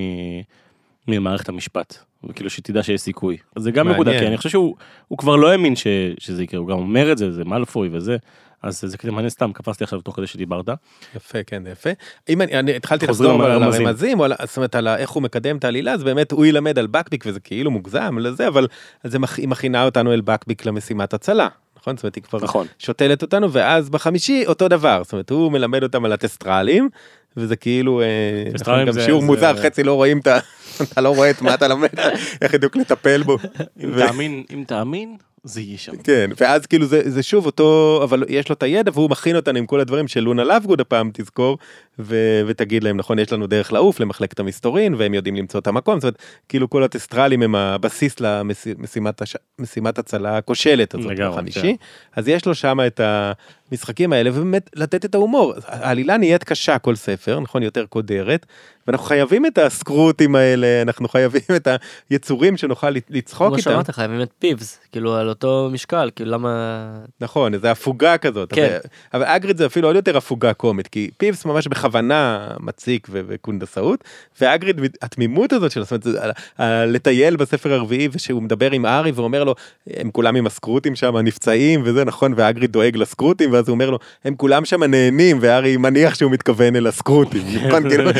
ממערכת המשפט. וכאילו שתדע שיש סיכוי. זה גם. נקודה, כי אני חושב שהוא הוא כבר לא האמין ש, שזה יקרה, הוא גם אומר את זה, זה מאלפוי וזה. אז זה כזה מעניין סתם, קפצתי עכשיו תוך כדי שדיברת. יפה כן יפה אם אני, אני התחלתי לחזור על. הרמזים או על, זאת אומרת על איך הוא מקדם את העלילה אז באמת הוא ילמד על בקביק וזה כאילו מוגזם לזה אבל זה מכ- היא מכינה אותנו אל בקביק למשימת הצלה נכון זאת אומרת היא כבר נכון. שותלת אותנו ואז בחמישי אותו דבר זאת אומרת הוא מלמד אותם על הטסטרלים וזה כאילו אה, נכון, גם שיעור מוזר חצי לא רואים את ה... אתה לא רואה את מה אתה לומד איך בדיוק לטפל בו. אם תאמין, אם תאמין, זה יהיה שם. כן ואז כאילו זה זה שוב אותו אבל יש לו את הידע והוא מכין אותנו עם כל הדברים של לונה לאבגוד הפעם תזכור ו- ותגיד להם נכון יש לנו דרך לעוף למחלקת המסתורין והם יודעים למצוא את המקום זאת אומרת כאילו כל הטסטרלים הם הבסיס למשימת הש... הצלה הכושלת הזאת לגמרי, כן. אז יש לו שם את המשחקים האלה ובאמת לתת את ההומור העלילה נהיית קשה כל ספר נכון יותר קודרת ואנחנו חייבים את הסקרוטים האלה אנחנו חייבים את היצורים שנוכל לצחוק כמו איתם. שאמרת, חייבים את פיבס, כאילו על אותו משקל, כאילו למה... נכון, איזה הפוגה כזאת. כן. אבל, אבל אגריד זה אפילו עוד יותר הפוגה קומית, כי פיבס ממש בכוונה מציק ו- וקונדסאות, ואגריד התמימות הזאת שלו, זאת אומרת, לטייל בספר הרביעי ושהוא מדבר עם הארי ואומר לו, הם כולם עם הסקרוטים שם נפצעים וזה נכון, ואגריד דואג לסקרוטים, ואז הוא אומר לו, הם כולם שם נהנים, והארי מניח שהוא מתכוון אל הסקרוטים, נכון? כאילו,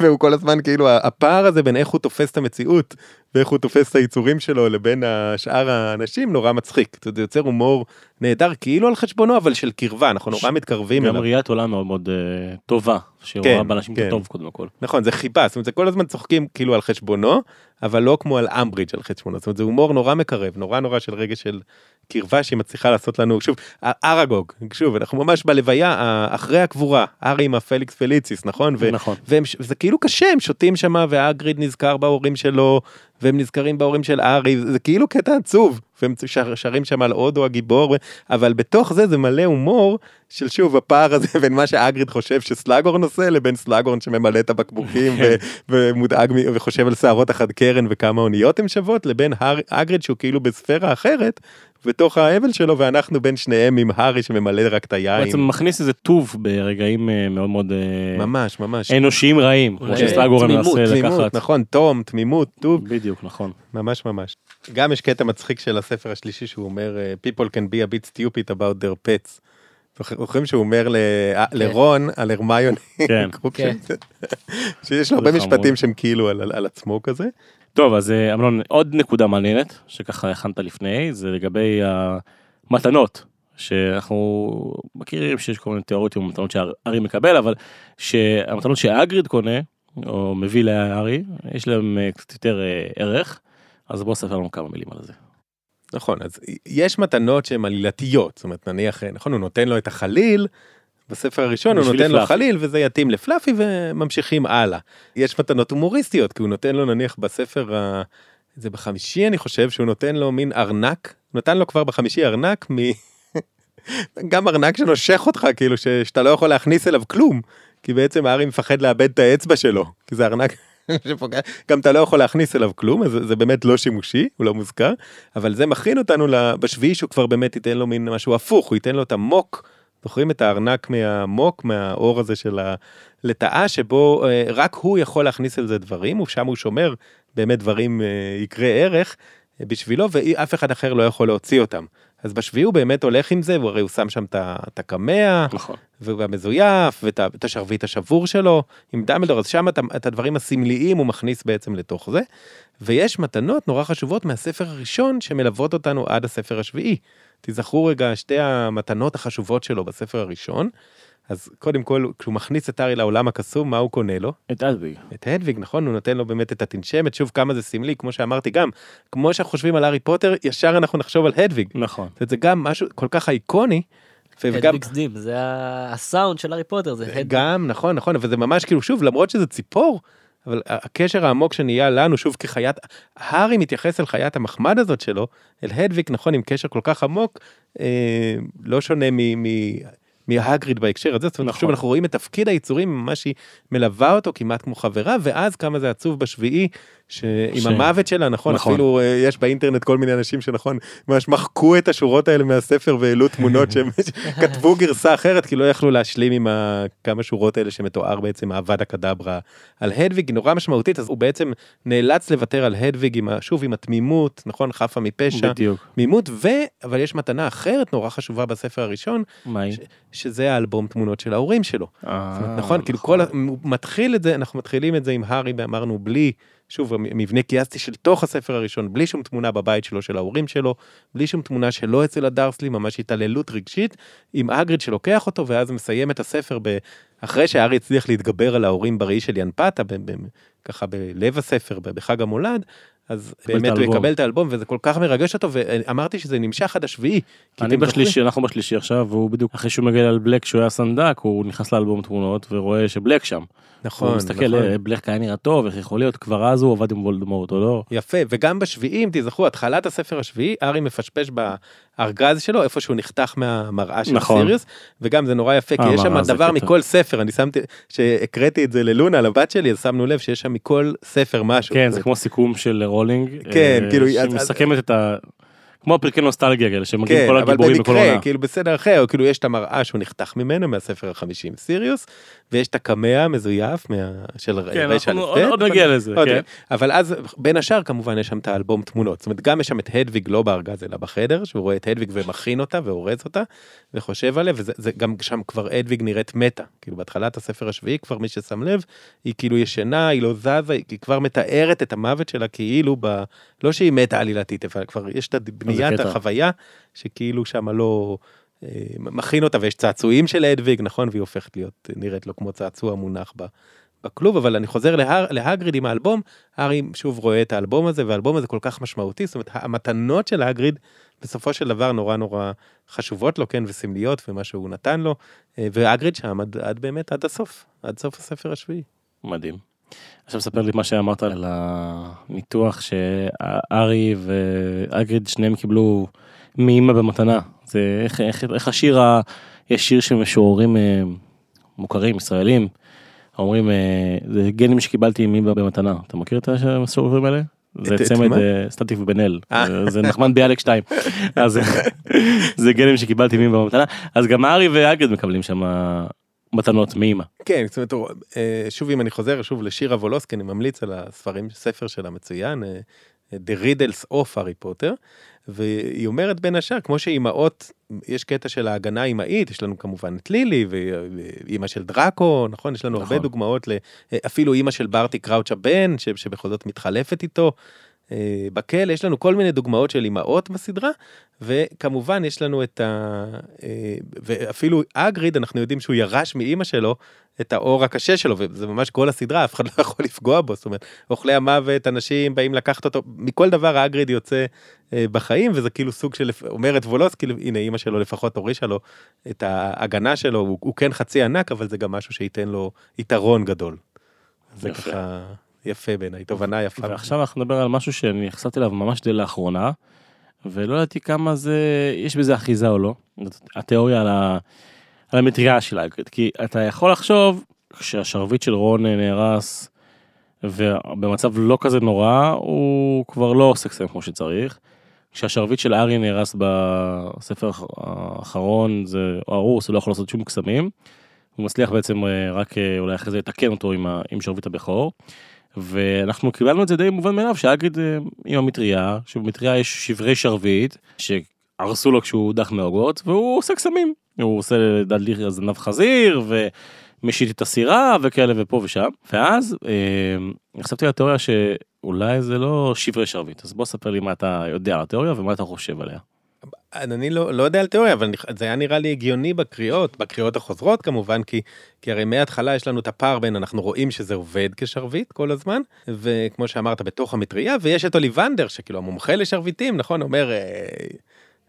והוא כל הזמן כאילו, הפער הזה בין איך הוא תופס את המציאות. ואיך הוא תופס את היצורים שלו לבין שאר האנשים נורא מצחיק. זה יוצר הומור נהדר כאילו על חשבונו אבל של קרבה אנחנו נורא מתקרבים גם. ראיית עולם מאוד מאוד אה, טובה, שרואה באנשים כן. טוב קודם כל. נכון זה חיבה זאת אומרת זה כל הזמן צוחקים כאילו על חשבונו אבל לא כמו על אמברידג' על חשבונו זאת אומרת זה הומור נורא מקרב נורא נורא של רגע של קרבה שהיא מצליחה לעשות לנו שוב אראגוג שוב אנחנו ממש בלוויה אחרי הקבורה הארי עם הפליקס פליציס נכון ו- נכון. והם, ש- זה כאילו קשה הם שותים שמה והאגריד נזכר בהורים שלו והם נזכרים בהורים של הארי זה כאילו קטע עצוב והם שר, שרים שם על הודו הגיבור אבל בתוך זה זה מלא הומור של שוב הפער הזה בין מה שאגריד חושב שסלאגהורן עושה לבין סלאגהורן שממלא את הבקבוקים ו- ומודאג וחושב על שערות החד קרן וכמה אוניות הן שוות לבין הר- אגריד שהוא כאילו בספירה אחרת בתוך האבל שלו ואנחנו בין שניהם עם הארי שממלא רק את היין. בעצם מכניס איזה טוב ברגעים אה, מאוד מאוד אה, ממש ממש. אנושיים רעים, כמו אולי שסלאגורן מנסה תמימות, לקחת. נכון, תום, תמימות, טוב, בדיוק, נכון. ממש ממש. גם יש קטע מצחיק של הספר השלישי שהוא אומר אה, people can be a bit stupid about their pets. זוכרים שהוא אומר ל- אה, לרון על הרמיוני, כן. כן. שיש לו הרבה משפטים. שהם כאילו על- על על עצמו כזה. טוב, אז אה, אמנון, עוד נקודה מעניינת, שככה הכנת לפני, זה לגבי המתנות, שאנחנו מכירים שיש כל מיני תיאוריות עם מתנות שהארי מקבל, אבל שהמתנות שאגריד קונה, או מביא להארי, יש להם קצת יותר ערך, אז בוא ספר לנו כמה מילים על זה. נכון, אז יש מתנות שהן עלילתיות, זאת אומרת נניח, אה, נכון, הוא נותן לו את החליל, בספר הראשון הוא נותן לו פלאפי. חליל וזה יתאים לפלאפי וממשיכים הלאה. יש מתנות הומוריסטיות, כי הוא נותן לו נניח בספר, ה- זה בחמישי אני חושב, שהוא נותן לו מין ארנק, נתן לו כבר בחמישי ארנק מ... גם ארנק שנושך אותך, כאילו ש... שאתה לא יכול להכניס אליו כלום, כי בעצם הארי מפחד לאבד את האצבע שלו, כי זה ארנק שפוגע, גם אתה לא יכול להכניס אליו כלום, אז זה, באמת לא שימושי, הוא לא מוזכר, אבל זה מכין אותנו בשביעי שהוא כבר באמת ייתן לו מין משהו הפוך, הוא ייתן לו את המוק, זוכרים את הארנק מהמוק, מהאור הזה של הלטאה, שבו אה, רק הוא יכול להכניס על זה דברים, ושם הוא שומר באמת דברים אה, יקרי ערך אה, בשבילו, ואף אחד אחר לא יכול להוציא אותם. אז בשביעי הוא באמת הולך עם זה, והרי הוא שם שם את הקמע, נכון. והמזויף, ואת ה- את השרביט השבור שלו עם דמבלדור, אז שם את, את הדברים הסמליים הוא מכניס בעצם לתוך זה. ויש מתנות נורא חשובות מהספר הראשון שמלוות אותנו עד הספר השביעי. תזכרו רגע שתי המתנות החשובות שלו בספר הראשון. אז קודם כל, כשהוא מכניס את הארי לעולם הקסום, מה הוא קונה לו? את הדוויג. את הדוויג, נכון? הוא נותן לו באמת את התנשמת, שוב כמה זה סמלי, כמו שאמרתי גם, כמו שאנחנו חושבים על הארי פוטר, ישר אנחנו נחשוב על הדוויג. נכון. זאת אומרת, זה גם משהו כל כך איקוני, וגם, Hedwig's Theme, זה ה- הסאונד של הארי פוטר, זה הדוויג. גם, נכון, נכון, אבל זה ממש כאילו, שוב, למרות שזה ציפור, אבל הקשר העמוק שנהיה לנו, שוב, כחיית, הארי מתייחס אל חיית המחמד הזאת שלו, אל הדוויג, נכון, עם קשר כל כך עמוק, אה, לא שונה מ... מ מהגריד בהקשר הזה, זאת אומרת, נכון. אנחנו רואים את תפקיד היצורים, ממש היא מלווה אותו כמעט כמו חברה, ואז כמה זה עצוב בשביעי, שעם ש- המוות שלה, נכון, נכון. אפילו אה, יש באינטרנט כל מיני אנשים שנכון, ממש מחקו את השורות האלה מהספר והעלו תמונות שהם כתבו גרסה אחרת, כי לא יכלו להשלים עם כמה שורות האלה שמתואר בעצם האבד הקדברה על הדוויג, נורא משמעותית, אז הוא בעצם נאלץ לוותר על הדוויג, עם שוב עם התמימות, נכון, חפה מפשע, בדיוק. תמימות, ו... אבל יש מתנה אחרת נורא חשובה בספר הראשון, מה היא? שזה האלבום תמונות של ההורים שלו. אה, אומרת, נכון, כאילו כל, הוא מתחיל את זה, אנחנו מתחילים את זה עם הארי, אמרנו בלי, שוב, מבנה קיאסטי של תוך הספר הראשון, בלי שום תמונה בבית שלו, של ההורים שלו, בלי שום תמונה שלו אצל הדרסלי, ממש התעללות רגשית, עם אגריד שלוקח אותו, ואז מסיים את הספר ב... אחרי שהארי הצליח להתגבר על ההורים בראי של ינפתה. ככה בלב הספר, בחג המולד, אז באמת הוא. יקבל את האלבום, וזה כל כך מרגש אותו, ואמרתי שזה נמשך עד השביעי. אני? בשלישי, אנחנו בשלישי עכשיו, והוא בדיוק אחרי שהוא מגיע על בלק שהוא היה סנדק, הוא נכנס לאלבום תמונות ורואה שבלק שם. נכון, הוא מסתכל, נכון. אה, בלק היה נראה טוב, איך יכול להיות, כבר אז הוא עבד עם וולדמורט או לא. יפה, וגם בשביעי, אם תזכרו, התחלת הספר השביעי, ארי מפשפש בארגז שלו, איפה שהוא נחתך מהמראה של נכון. סיריוס, וגם זה נורא יפה, כי יש שם דבר. מכל ספר, אני שמתי, שהקראתי את זה ללונה, לבת שלי, אז שמנו לב שיש שם מכל ספר משהו. כן, זה כמו סיכום של רולינג. כן, אה, כאילו, אז- שהיא מסכמת את ה... כמו פרקי נוסטלגיה כאלה שמגיעים כן, כל אבל הגיבורים בכל במקרה, עונה. כאילו בסדר אחר, כאילו יש את המראה שהוא נחתך ממנו מהספר החמישי עם סיריוס, ויש את הקמע המזויף מה... של כן, רשע לפט, עוד- עוד אבל- נגיע לזה, עוד כן. אבל אז בין השאר כמובן יש שם את האלבום תמונות, זאת אומרת גם יש שם את הדוויג לא בארגז אלא בחדר, שהוא רואה את הדוויג ומכין אותה ואורז אותה, וחושב עליה, וזה זה גם שם כבר הדוויג נראית מתה, כאילו בהתחלת הספר השביעי כבר מי ששם לב, היא כאילו ישנה, היא לא זזה, היא כבר מתארת את המוות שלה כאילו ב... לא שהיא מתה עלילתית, אבל כבר יש את בניית. החוויה, שכאילו שם לא... אה, מכין אותה ויש צעצועים של הדוויג נכון והיא הופכת להיות נראית לו כמו צעצוע מונח ב, בכלוב אבל אני חוזר להר, להגריד עם האלבום הארי שוב רואה את האלבום הזה והאלבום הזה כל כך משמעותי זאת אומרת המתנות של הגריד בסופו של דבר נורא נורא חשובות לו כן וסמליות ומה שהוא נתן לו אה, והגריד שם עד, עד באמת עד הסוף עד סוף הספר השביעי. מדהים. עכשיו ספר לי מה שאמרת על הניתוח שארי ואגריד שניהם קיבלו מאמא במתנה. זה איך, איך, איך השיר, ה... יש שיר של משוררים אה, מוכרים ישראלים, אומרים אה, זה גנים שקיבלתי מאמא במתנה. אתה מכיר את המשוררים האלה? זה צמד? אה, סטטיק ובן אל, אה. זה- נחמן ביאליק 2. אז זה גנים שקיבלתי מאמא במתנה, אז גם הארי ואגריד מקבלים שם מתנות מאמא. כן, זאת אומרת, אה, שוב אם אני חוזר שוב לשירה וולוסקי, אני ממליץ על הספרים, ספר שלה מצוין, אה, The Riddles of הארי פוטר, והיא אומרת בין השאר, כמו שאימהות, יש קטע של ההגנה האימהית, יש לנו כמובן את לילי, ואימא של דראקו, נכון? יש לנו הרבה נכון. דוגמאות, ל- אה, אפילו אימא של ברטי קראוץ' הבן, שבכל זאת מתחלפת איתו. אה, בכלא יש לנו כל מיני דוגמאות של אימהות בסדרה וכמובן יש לנו את ה... אה, ואפילו אגריד אנחנו יודעים שהוא ירש מאימא שלו את האור הקשה שלו וזה ממש כל הסדרה אף אחד לא יכול לפגוע בו זאת אומרת אוכלי המוות אנשים באים לקחת אותו מכל דבר אגריד יוצא אה, בחיים וזה כאילו סוג של אומרת וולוס כאילו הנה אימא שלו לפחות הורישה לו את ההגנה שלו הוא, הוא כן חצי ענק אבל זה גם משהו שייתן לו יתרון גדול. זה. ככה יפה בעיניי תובנה יפה. ועכשיו אנחנו נדבר על משהו שאני נחשפתי אליו ממש די לאחרונה, ולא ידעתי כמה זה, יש בזה אחיזה או לא, התיאוריה על, ה, על המטריה של האגריד, כי אתה יכול לחשוב כשהשרביט של רון נהרס ובמצב לא כזה נורא, הוא כבר לא עושה קסם כמו שצריך. כשהשרביט של ארי נהרס בספר האחרון זה הרוס, הוא לא יכול לעשות שום קסמים. הוא מצליח בעצם אה, רק אה, אולי אחרי זה לתקן אותו עם, ה- עם שרביט הבכור. ואנחנו קיבלנו את זה די מובן מאליו שאגריד אה, עם המטריה, שבמטריה יש שברי שרביט שהרסו לו כשהוא הודח מהוגוורטס והוא עושה קסמים. הוא עושה לדלי זנב חזיר ומשית את הסירה וכאלה ופה ושם. ואז אה, נחשפתי לתיאוריה שאולי זה לא שברי שרביט אז בוא ספר לי מה אתה יודע על התיאוריה ומה אתה חושב עליה. אני לא, לא יודע על תיאוריה אבל זה היה נראה לי הגיוני בקריאות בקריאות החוזרות כמובן כי כי הרי מההתחלה יש לנו את הפער בין אנחנו רואים שזה עובד כשרביט כל הזמן וכמו שאמרת בתוך המטריה ויש את אוליבנדר שכאילו המומחה לשרביטים נכון אומר. אה,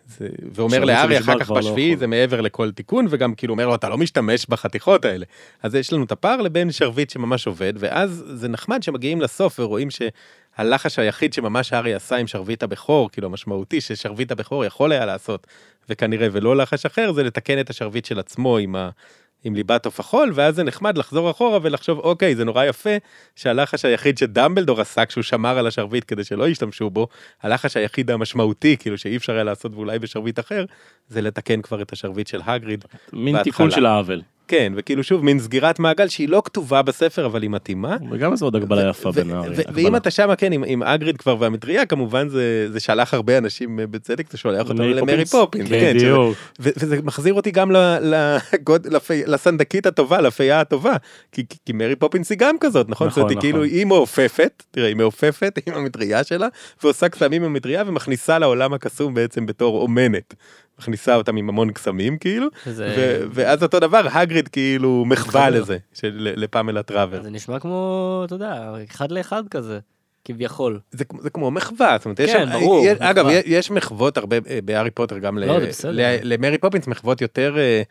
זה, ואומר לארי אחר כך לא בשביעי יכול. זה מעבר לכל תיקון וגם כאילו אומר לו אתה לא משתמש בחתיכות האלה אז יש לנו את הפער לבין שרביט שממש עובד ואז זה נחמד שמגיעים לסוף ורואים שהלחש היחיד שממש הארי עשה עם שרביט הבכור כאילו המשמעותי ששרביט הבכור יכול היה לעשות וכנראה ולא לחש אחר זה לתקן את השרביט של עצמו עם ה... עם ליבת עוף החול ואז זה נחמד לחזור אחורה ולחשוב אוקיי זה נורא יפה שהלחש היחיד שדמבלדור עשה כשהוא שמר על השרביט כדי שלא ישתמשו בו הלחש היחיד המשמעותי כאילו שאי אפשר היה לעשות ואולי בשרביט אחר זה לתקן כבר את השרביט של הגריד מין בהתחלה. תיקון של העוול. כן וכאילו שוב מין סגירת מעגל שהיא לא כתובה בספר אבל היא מתאימה. וגם איזו עוד הגבלה יפה בין. ו- ואם אתה שמה כן עם, עם אגריד כבר והמטריה כמובן זה זה שלח הרבה אנשים אה, בצדק זה שולח אותם למרי פופינס. כן, שזה- בדיוק. ו- וזה מחזיר אותי גם ל- ל god- לפי- לסנדקית הטובה לפייה הטובה כי, כי, מרי פופינס היא גם כזאת נכון? נכון, כאילו נכון. היא מעופפת תראה היא מעופפת עם המטריה שלה ועושה קסמים עם המטריה ומכניסה לעולם הקסום בעצם בתור אומנת. מכניסה אותם עם המון קסמים כאילו זה, ו- ואז אותו דבר הגריד כאילו מחווה. לזה של לפמלה טראברס. זה נשמע כמו, אתה יודע, אחד לאחד כזה, כביכול. זה, זה כמו מחווה, זאת אומרת, יש כן, שם, ברור, יש, מחווה. אגב, יש, יש מחוות הרבה אה, בהארי פוטר, גם לא, ל. ל, למרי פופינס מחוות יותר אה,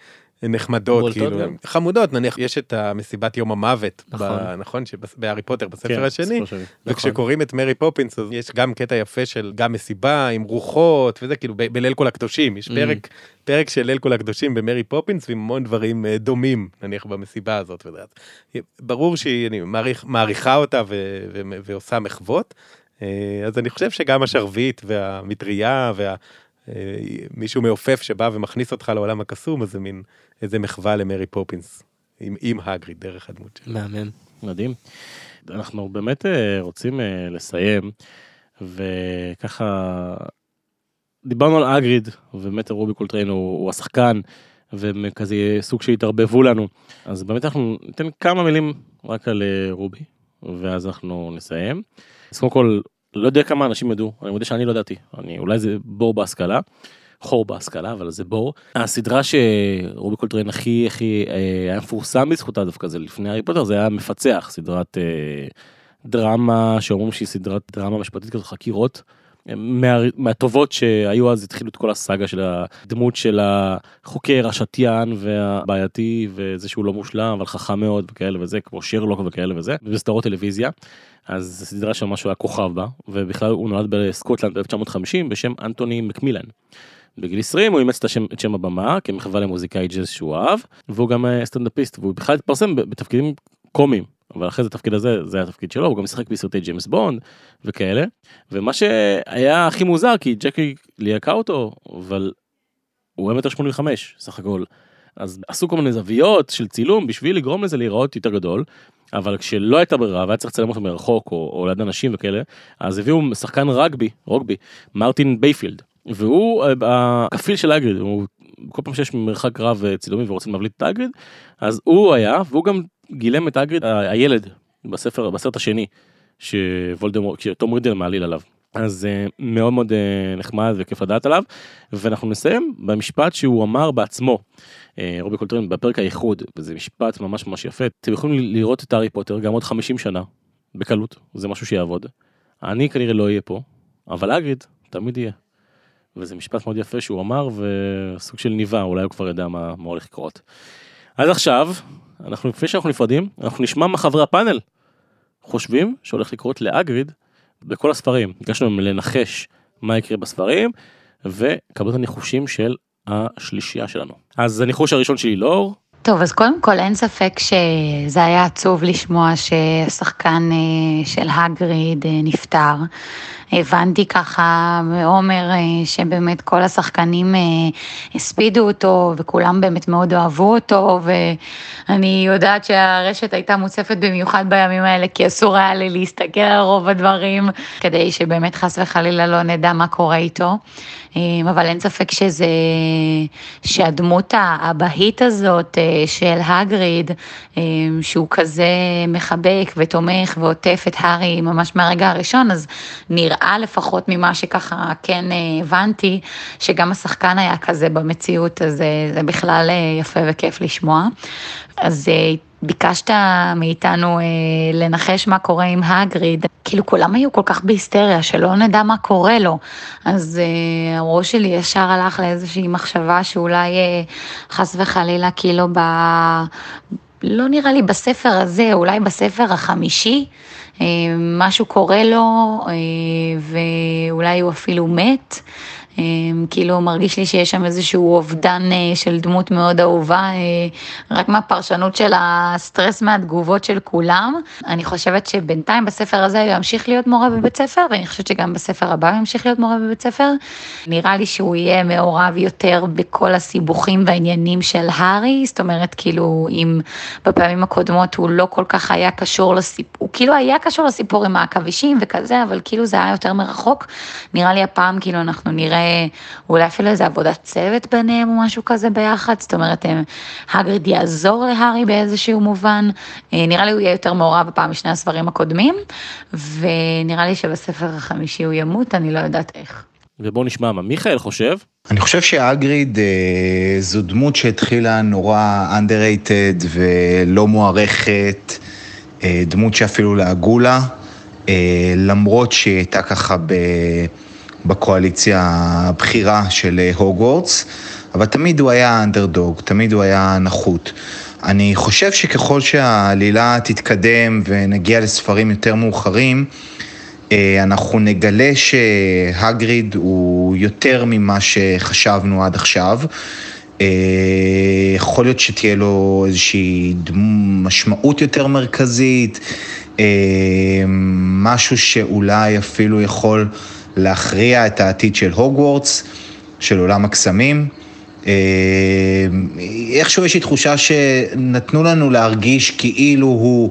נחמדות, כאילו, גם. חמודות, נניח יש את המסיבת יום המוות, נכון. ב, נכון, שבהארי פוטר בספר כן, השני, של- וכשקוראים את מרי פופינס אז יש גם קטע יפה של גם מסיבה עם רוחות וזה כאילו ב- בליל כל הקדושים יש Mm. פרק פרק של ליל כל הקדושים במרי פופינס ועם המון דברים אה, דומים נניח במסיבה הזאת וזה. אז ברור שהיא מעריך מעריכה אותה ו- ו- ועושה מחוות אה, אז אני חושב שגם השרביט והמטריה ומישהו מעופף שבא ומכניס אותך לעולם הקסום, אז זה מין איזה מחווה למרי פופינס, עם, עם הגריד דרך הדמות שלו. מהמם. מדהים. אנחנו באמת אה, רוצים אה, לסיים, וככה, דיברנו על אגריד, ובאמת רובי קולטריין הוא, הוא השחקן, וכזה סוג שהתערבבו לנו. אז באמת אנחנו ניתן כמה מילים רק על אה, רובי, ואז אנחנו נסיים. אז קודם כל, לא יודע כמה אנשים ידעו, אני מודה שאני לא ידעתי, אני, אולי זה בור בהשכלה. חור בהשכלה אבל זה בור. הסדרה שרובי קולטריין הכי הכי אה, היה מפורסם בזכותה דווקא זה לפני הארי פוטר זה היה מפצח סדרת אה, דרמה שאומרים שהיא סדרת דרמה משפטית כזאת חקירות. מה, מהטובות שהיו אז התחילו את כל הסאגה של הדמות של החוקר השתיין והבעייתי וזה שהוא לא מושלם אבל חכם מאוד וכאלה וזה כמו שרלוק וכאלה וזה בסדרות טלוויזיה. אז סדרה שממש הוא היה כוכב בה ובכלל הוא נולד בסקוטלנד ב-1950 בשם אנטוני מקמילן. בגיל 20 הוא אימץ את את שם הבמה כמחווה למוזיקאי ג'אז שהוא אהב והוא גם אה, סטנדאפיסט והוא בכלל התפרסם בתפקידים crime אבל אחרי זה התפקיד הזה זה התפקיד שלו הוא גם משחק בסרטי ג'יימס בונד וכאלה ומה שהיה הכי מוזר כי ג'יי קיי ליהקה אותו אבל הוא היה מטר 85 סך הכל. אז עשו כל מיני זוויות של צילום בשביל לגרום לזה להיראות יותר גדול אבל כשלא הייתה ברירה והיה צריך לצלם אותו מרחוק או, או ליד אנשים וכאלה אז הביאו שחקן רגבי רוגבי מרטין בייפילד. והוא אה, הכפיל של אגריד הוא כל פעם שיש מרחק רב אה, צילומים ורוצים להבליט את אגריד אז הוא היה והוא גם גילם את אגריד הילד בספר בסרט השני שוולדמורט שתום רידל מעליל עליו. אז uh, מאוד מאוד uh, נחמד וכיף לדעת עליו ואנחנו נסיים במשפט שהוא אמר בעצמו uh, רובי קולטרין בפרק האיחוד וזה משפט ממש ממש יפה אתם יכולים לראות את הארי פוטר גם עוד 50 שנה בקלות זה משהו שיעבוד אני כנראה לא אהיה פה אבל אגריד תמיד יהיה. וזה משפט מאוד יפה שהוא אמר וסוג של ניבא אולי הוא כבר יודע מה, מה הולך לקרות. אז עכשיו אנחנו לפני שאנחנו נפרדים אנחנו נשמע מה חברי הפאנל חושבים שהולך לקרות לאגריד בכל הספרים ביקשנו מהם לנחש מה יקרה בספרים וקבלו הניחושים של השלישייה שלנו אז הניחוש הראשון שלי לאור. טוב, אז קודם כל אין ספק שזה היה עצוב לשמוע שהשחקן אה, של הגריד אה, נפטר. הבנתי ככה מעומר אה, שבאמת כל השחקנים הספידו אותו וכולם באמת מאוד אוהבו אותו ואני יודעת שהרשת הייתה מוצפת במיוחד בימים האלה כי אסור היה לי להסתכל על רוב הדברים כדי שבאמת חס וחלילה לא נדע מה קורה איתו. אבל אין ספק שזה, שהדמות האבהית הזאת של הגריד, שהוא כזה מחבק ותומך ועוטף את הארי ממש מהרגע הראשון, אז נראה לפחות ממה שככה כן הבנתי, שגם השחקן היה כזה במציאות, אז זה בכלל יפה וכיף לשמוע. אז ביקשת מאיתנו אה, לנחש מה קורה עם הגריד, כאילו כולם היו כל כך בהיסטריה שלא נדע מה קורה לו, אז אה, הראש שלי ישר הלך לאיזושהי מחשבה שאולי אה, חס וחלילה כאילו ב... לא נראה לי בספר הזה, אולי בספר החמישי, אה, משהו קורה לו אה, ואולי הוא אפילו מת. אמ, כאילו מרגיש לי שיש שם איזשהו אובדן אה, של דמות מאוד אהובה, אה, רק מהפרשנות של הסטרס מהתגובות של כולם. אני חושבת שבינתיים בספר הזה הוא ימשיך להיות מורה בבית ספר, ואני חושבת שגם בספר הבא הוא ימשיך להיות מורה בבית ספר. נראה לי שהוא יהיה מעורב יותר בכל הסיבוכים והעניינים של הארי, זאת אומרת כאילו אם בפעמים הקודמות הוא לא כל כך היה קשור לסיפור, הוא כאילו היה קשור לסיפור עם העכבישים וכזה, אבל כאילו זה היה יותר מרחוק. נראה לי הפעם כאילו אנחנו נראה אולי אפילו איזה עבודת צוות ביניהם או משהו כזה ביחד, זאת אומרת, הגריד יעזור להארי באיזשהו מובן, אה, נראה לי הוא יהיה יותר מעורב בפעם משני הספרים הקודמים, ונראה לי שבספר החמישי הוא ימות, אני לא יודעת איך. ובוא נשמע מה מיכאל חושב. אני חושב שאגריד אה, זו דמות שהתחילה נורא underrated ולא מוערכת, אה, דמות שאפילו לעגו לה, אה, למרות שהיא הייתה ככה ב... בקואליציה הבכירה של אה, הוגוורטס, אבל תמיד הוא היה אנדרדוג, תמיד הוא היה נחות. אני חושב שככל שהעלילה תתקדם ונגיע לספרים יותר מאוחרים, אה, אנחנו נגלה שהגריד הוא יותר ממה שחשבנו עד עכשיו. אה, יכול להיות שתהיה לו איזושהי משמעות יותר מרכזית, משהו שאולי אפילו יכול להכריע את העתיד של הוגוורטס, של עולם הקסמים. אה, איכשהו יש לי תחושה שנתנו לנו להרגיש כאילו הוא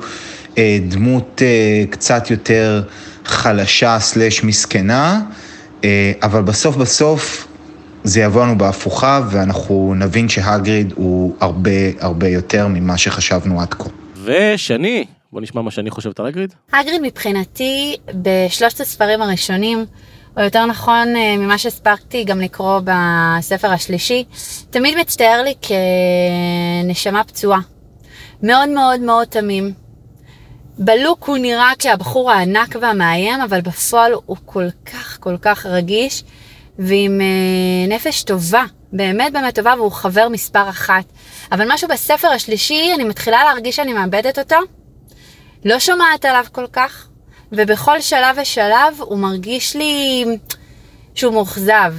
אה, דמות אה, קצת יותר חלשה סלש מסכנה, אבל בסוף בסוף זה יבוא לנו בהפוכה ואנחנו נבין שהגריד הוא הרבה הרבה יותר ממה שחשבנו עד כה. ושני, בוא נשמע מה שאני חושבת על אגריד. הגריד מבחינתי, בשלושת הספרים הראשונים, או יותר נכון אה, ממה שהספקתי גם לקרוא בספר השלישי, תמיד מצטייר לי כנשמה פצועה. מאוד מאוד מאוד תמים. בלוק הוא נראה כהבחור הענק והמאיים, אבל בפועל הוא כל כך כל כך רגיש, ועם אה, נפש טובה, באמת באמת טובה, והוא חבר מספר אחת. אבל משהו בספר השלישי, אני מתחילה להרגיש שאני מאבדת אותו. לא שומעת עליו כל כך, ובכל שלב ושלב הוא מרגיש לי שהוא מאוכזב.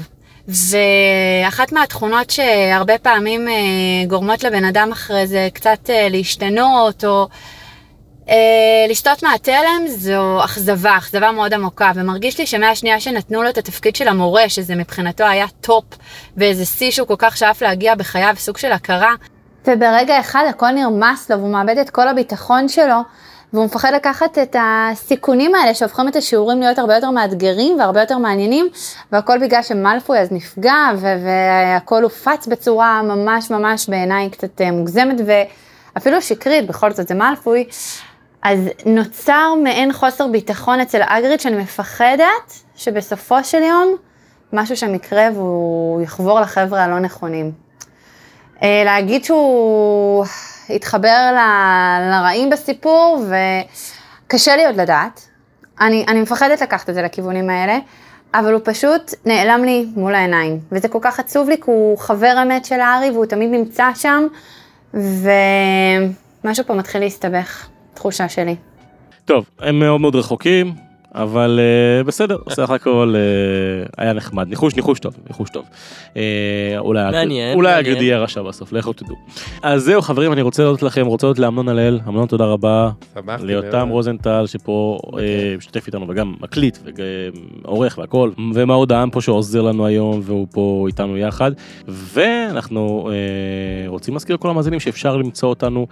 ואחת מהתכונות שהרבה פעמים אה, גורמות לבן אדם אחרי זה קצת אה, להשתנות, או אה, לסטות מהתלם זו אכזבה, אכזבה מאוד עמוקה, ומרגיש לי שמהשנייה שנתנו לו את התפקיד של המורה, שזה מבחינתו היה top, ואיזה שיא שהוא כל כך שאף להגיע בחייו, סוג של הכרה, וברגע אחד הכל נרמס לו והוא מאבד את כל הביטחון שלו, והוא מפחד לקחת את הסיכונים האלה שהופכים את השיעורים להיות הרבה יותר מאתגרים והרבה יותר מעניינים, והכל בגלל שמלפוי אז נפגע, והכל הופץ בצורה ממש ממש בעיניי קצת אה, מוגזמת ואפילו שקרית, בכל זאת זה מלפוי. אז נוצר מעין חוסר ביטחון אצל אגריד שאני מפחדת שבסופו של יום משהו שם יקרה והוא יחבור לחבר'ה הלא נכונים. אה, להגיד שהוא התחבר ל- לרעים בסיפור וקשה לי עוד לדעת. אני, אני מפחדת לקחת את זה לכיוונים האלה, אבל הוא פשוט נעלם לי מול העיניים. וזה כל כך עצוב לי, כי הוא חבר אמת של הארי והוא תמיד נמצא שם, ומשהו פה מתחיל להסתבך, תחושה שלי. טוב, הם מאוד מאוד רחוקים, אבל uh, בסדר, סך הכל uh, היה נחמד. ניחוש, ניחוש טוב, ניחוש טוב. Uh, אולי מעניין, אולי מעניין. אגריד יהיה רשע בסוף, לכו תדעו. אז זהו חברים, אני רוצה להודות לכם, רוצה להודות לאמנון הלל, אמנון תודה רבה. שמחתי ליותם. רוזנטל שפה אה, משתתף איתנו וגם מקליט ועורך והכל ומאוד העם פה שעוזר לנו היום והוא פה איתנו יחד ואנחנו רוצים להזכיר לכל המאזינים שאפשר למצוא אותנו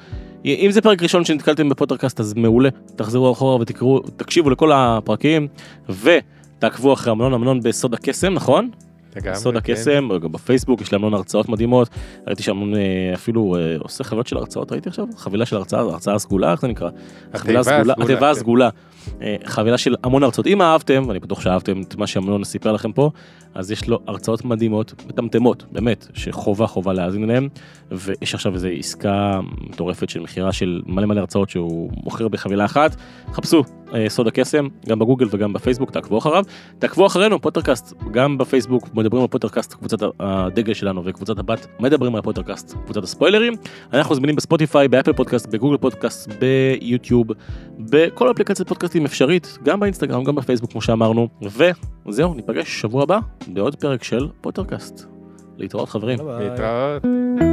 אם זה פרק ראשון שנתקלתם בפודקאסט אז מעולה תחזרו אחורה ותקראו תקשיבו לכל הפרקים ותעקבו אחרי אמנון אמנון בסוד הקסם נכון? לגמרי, סוד כן. הקסם, גם בפייסבוק יש להם הרצאות מדהימות, ראיתי שם אה, אפילו אה, עושה חבילות של הרצאות, ראיתי עכשיו, חבילה של הרצאה, הרצאה סגולה, איך זה נקרא? התיבה סגולה, הסגולה, התיבה כן. הסגולה, אה, חבילה של המון הרצאות, אם אהבתם, ואני בטוח שאהבתם את מה שאמנון סיפר לכם פה, אז יש לו הרצאות מדהימות, מטמטמות, באמת, שחובה חובה להאזין אליהם, ויש עכשיו איזו עסקה מטורפת של מכירה של מלא מלא הרצאות שהוא מוכר בחבילה אחת, חפשו אה, סוד הקסם, גם בגוגל וגם בפייסבוק, תעקבו אחריו, תעקבו אחרינו, פוטרקאסט, גם בפייסבוק מדברים על פוטרקאסט, קבוצת הדגל שלנו וקבוצת הבת מדברים על פוטרקאסט, קבוצת הספוילרים. אנחנו זמינים בספוטיפיי, באפל פודקאסט, בגוגל פודקאסט, ביוטיוב, בכל אפליקציית פודקאסטים אפשרית, גם באינסטגרם, גם בפייסבוק כמו שאמרנו, וזהו, ניפגש שבוע הבא בעוד פרק של פוטרקאסט. להתראות חברים. להתראות.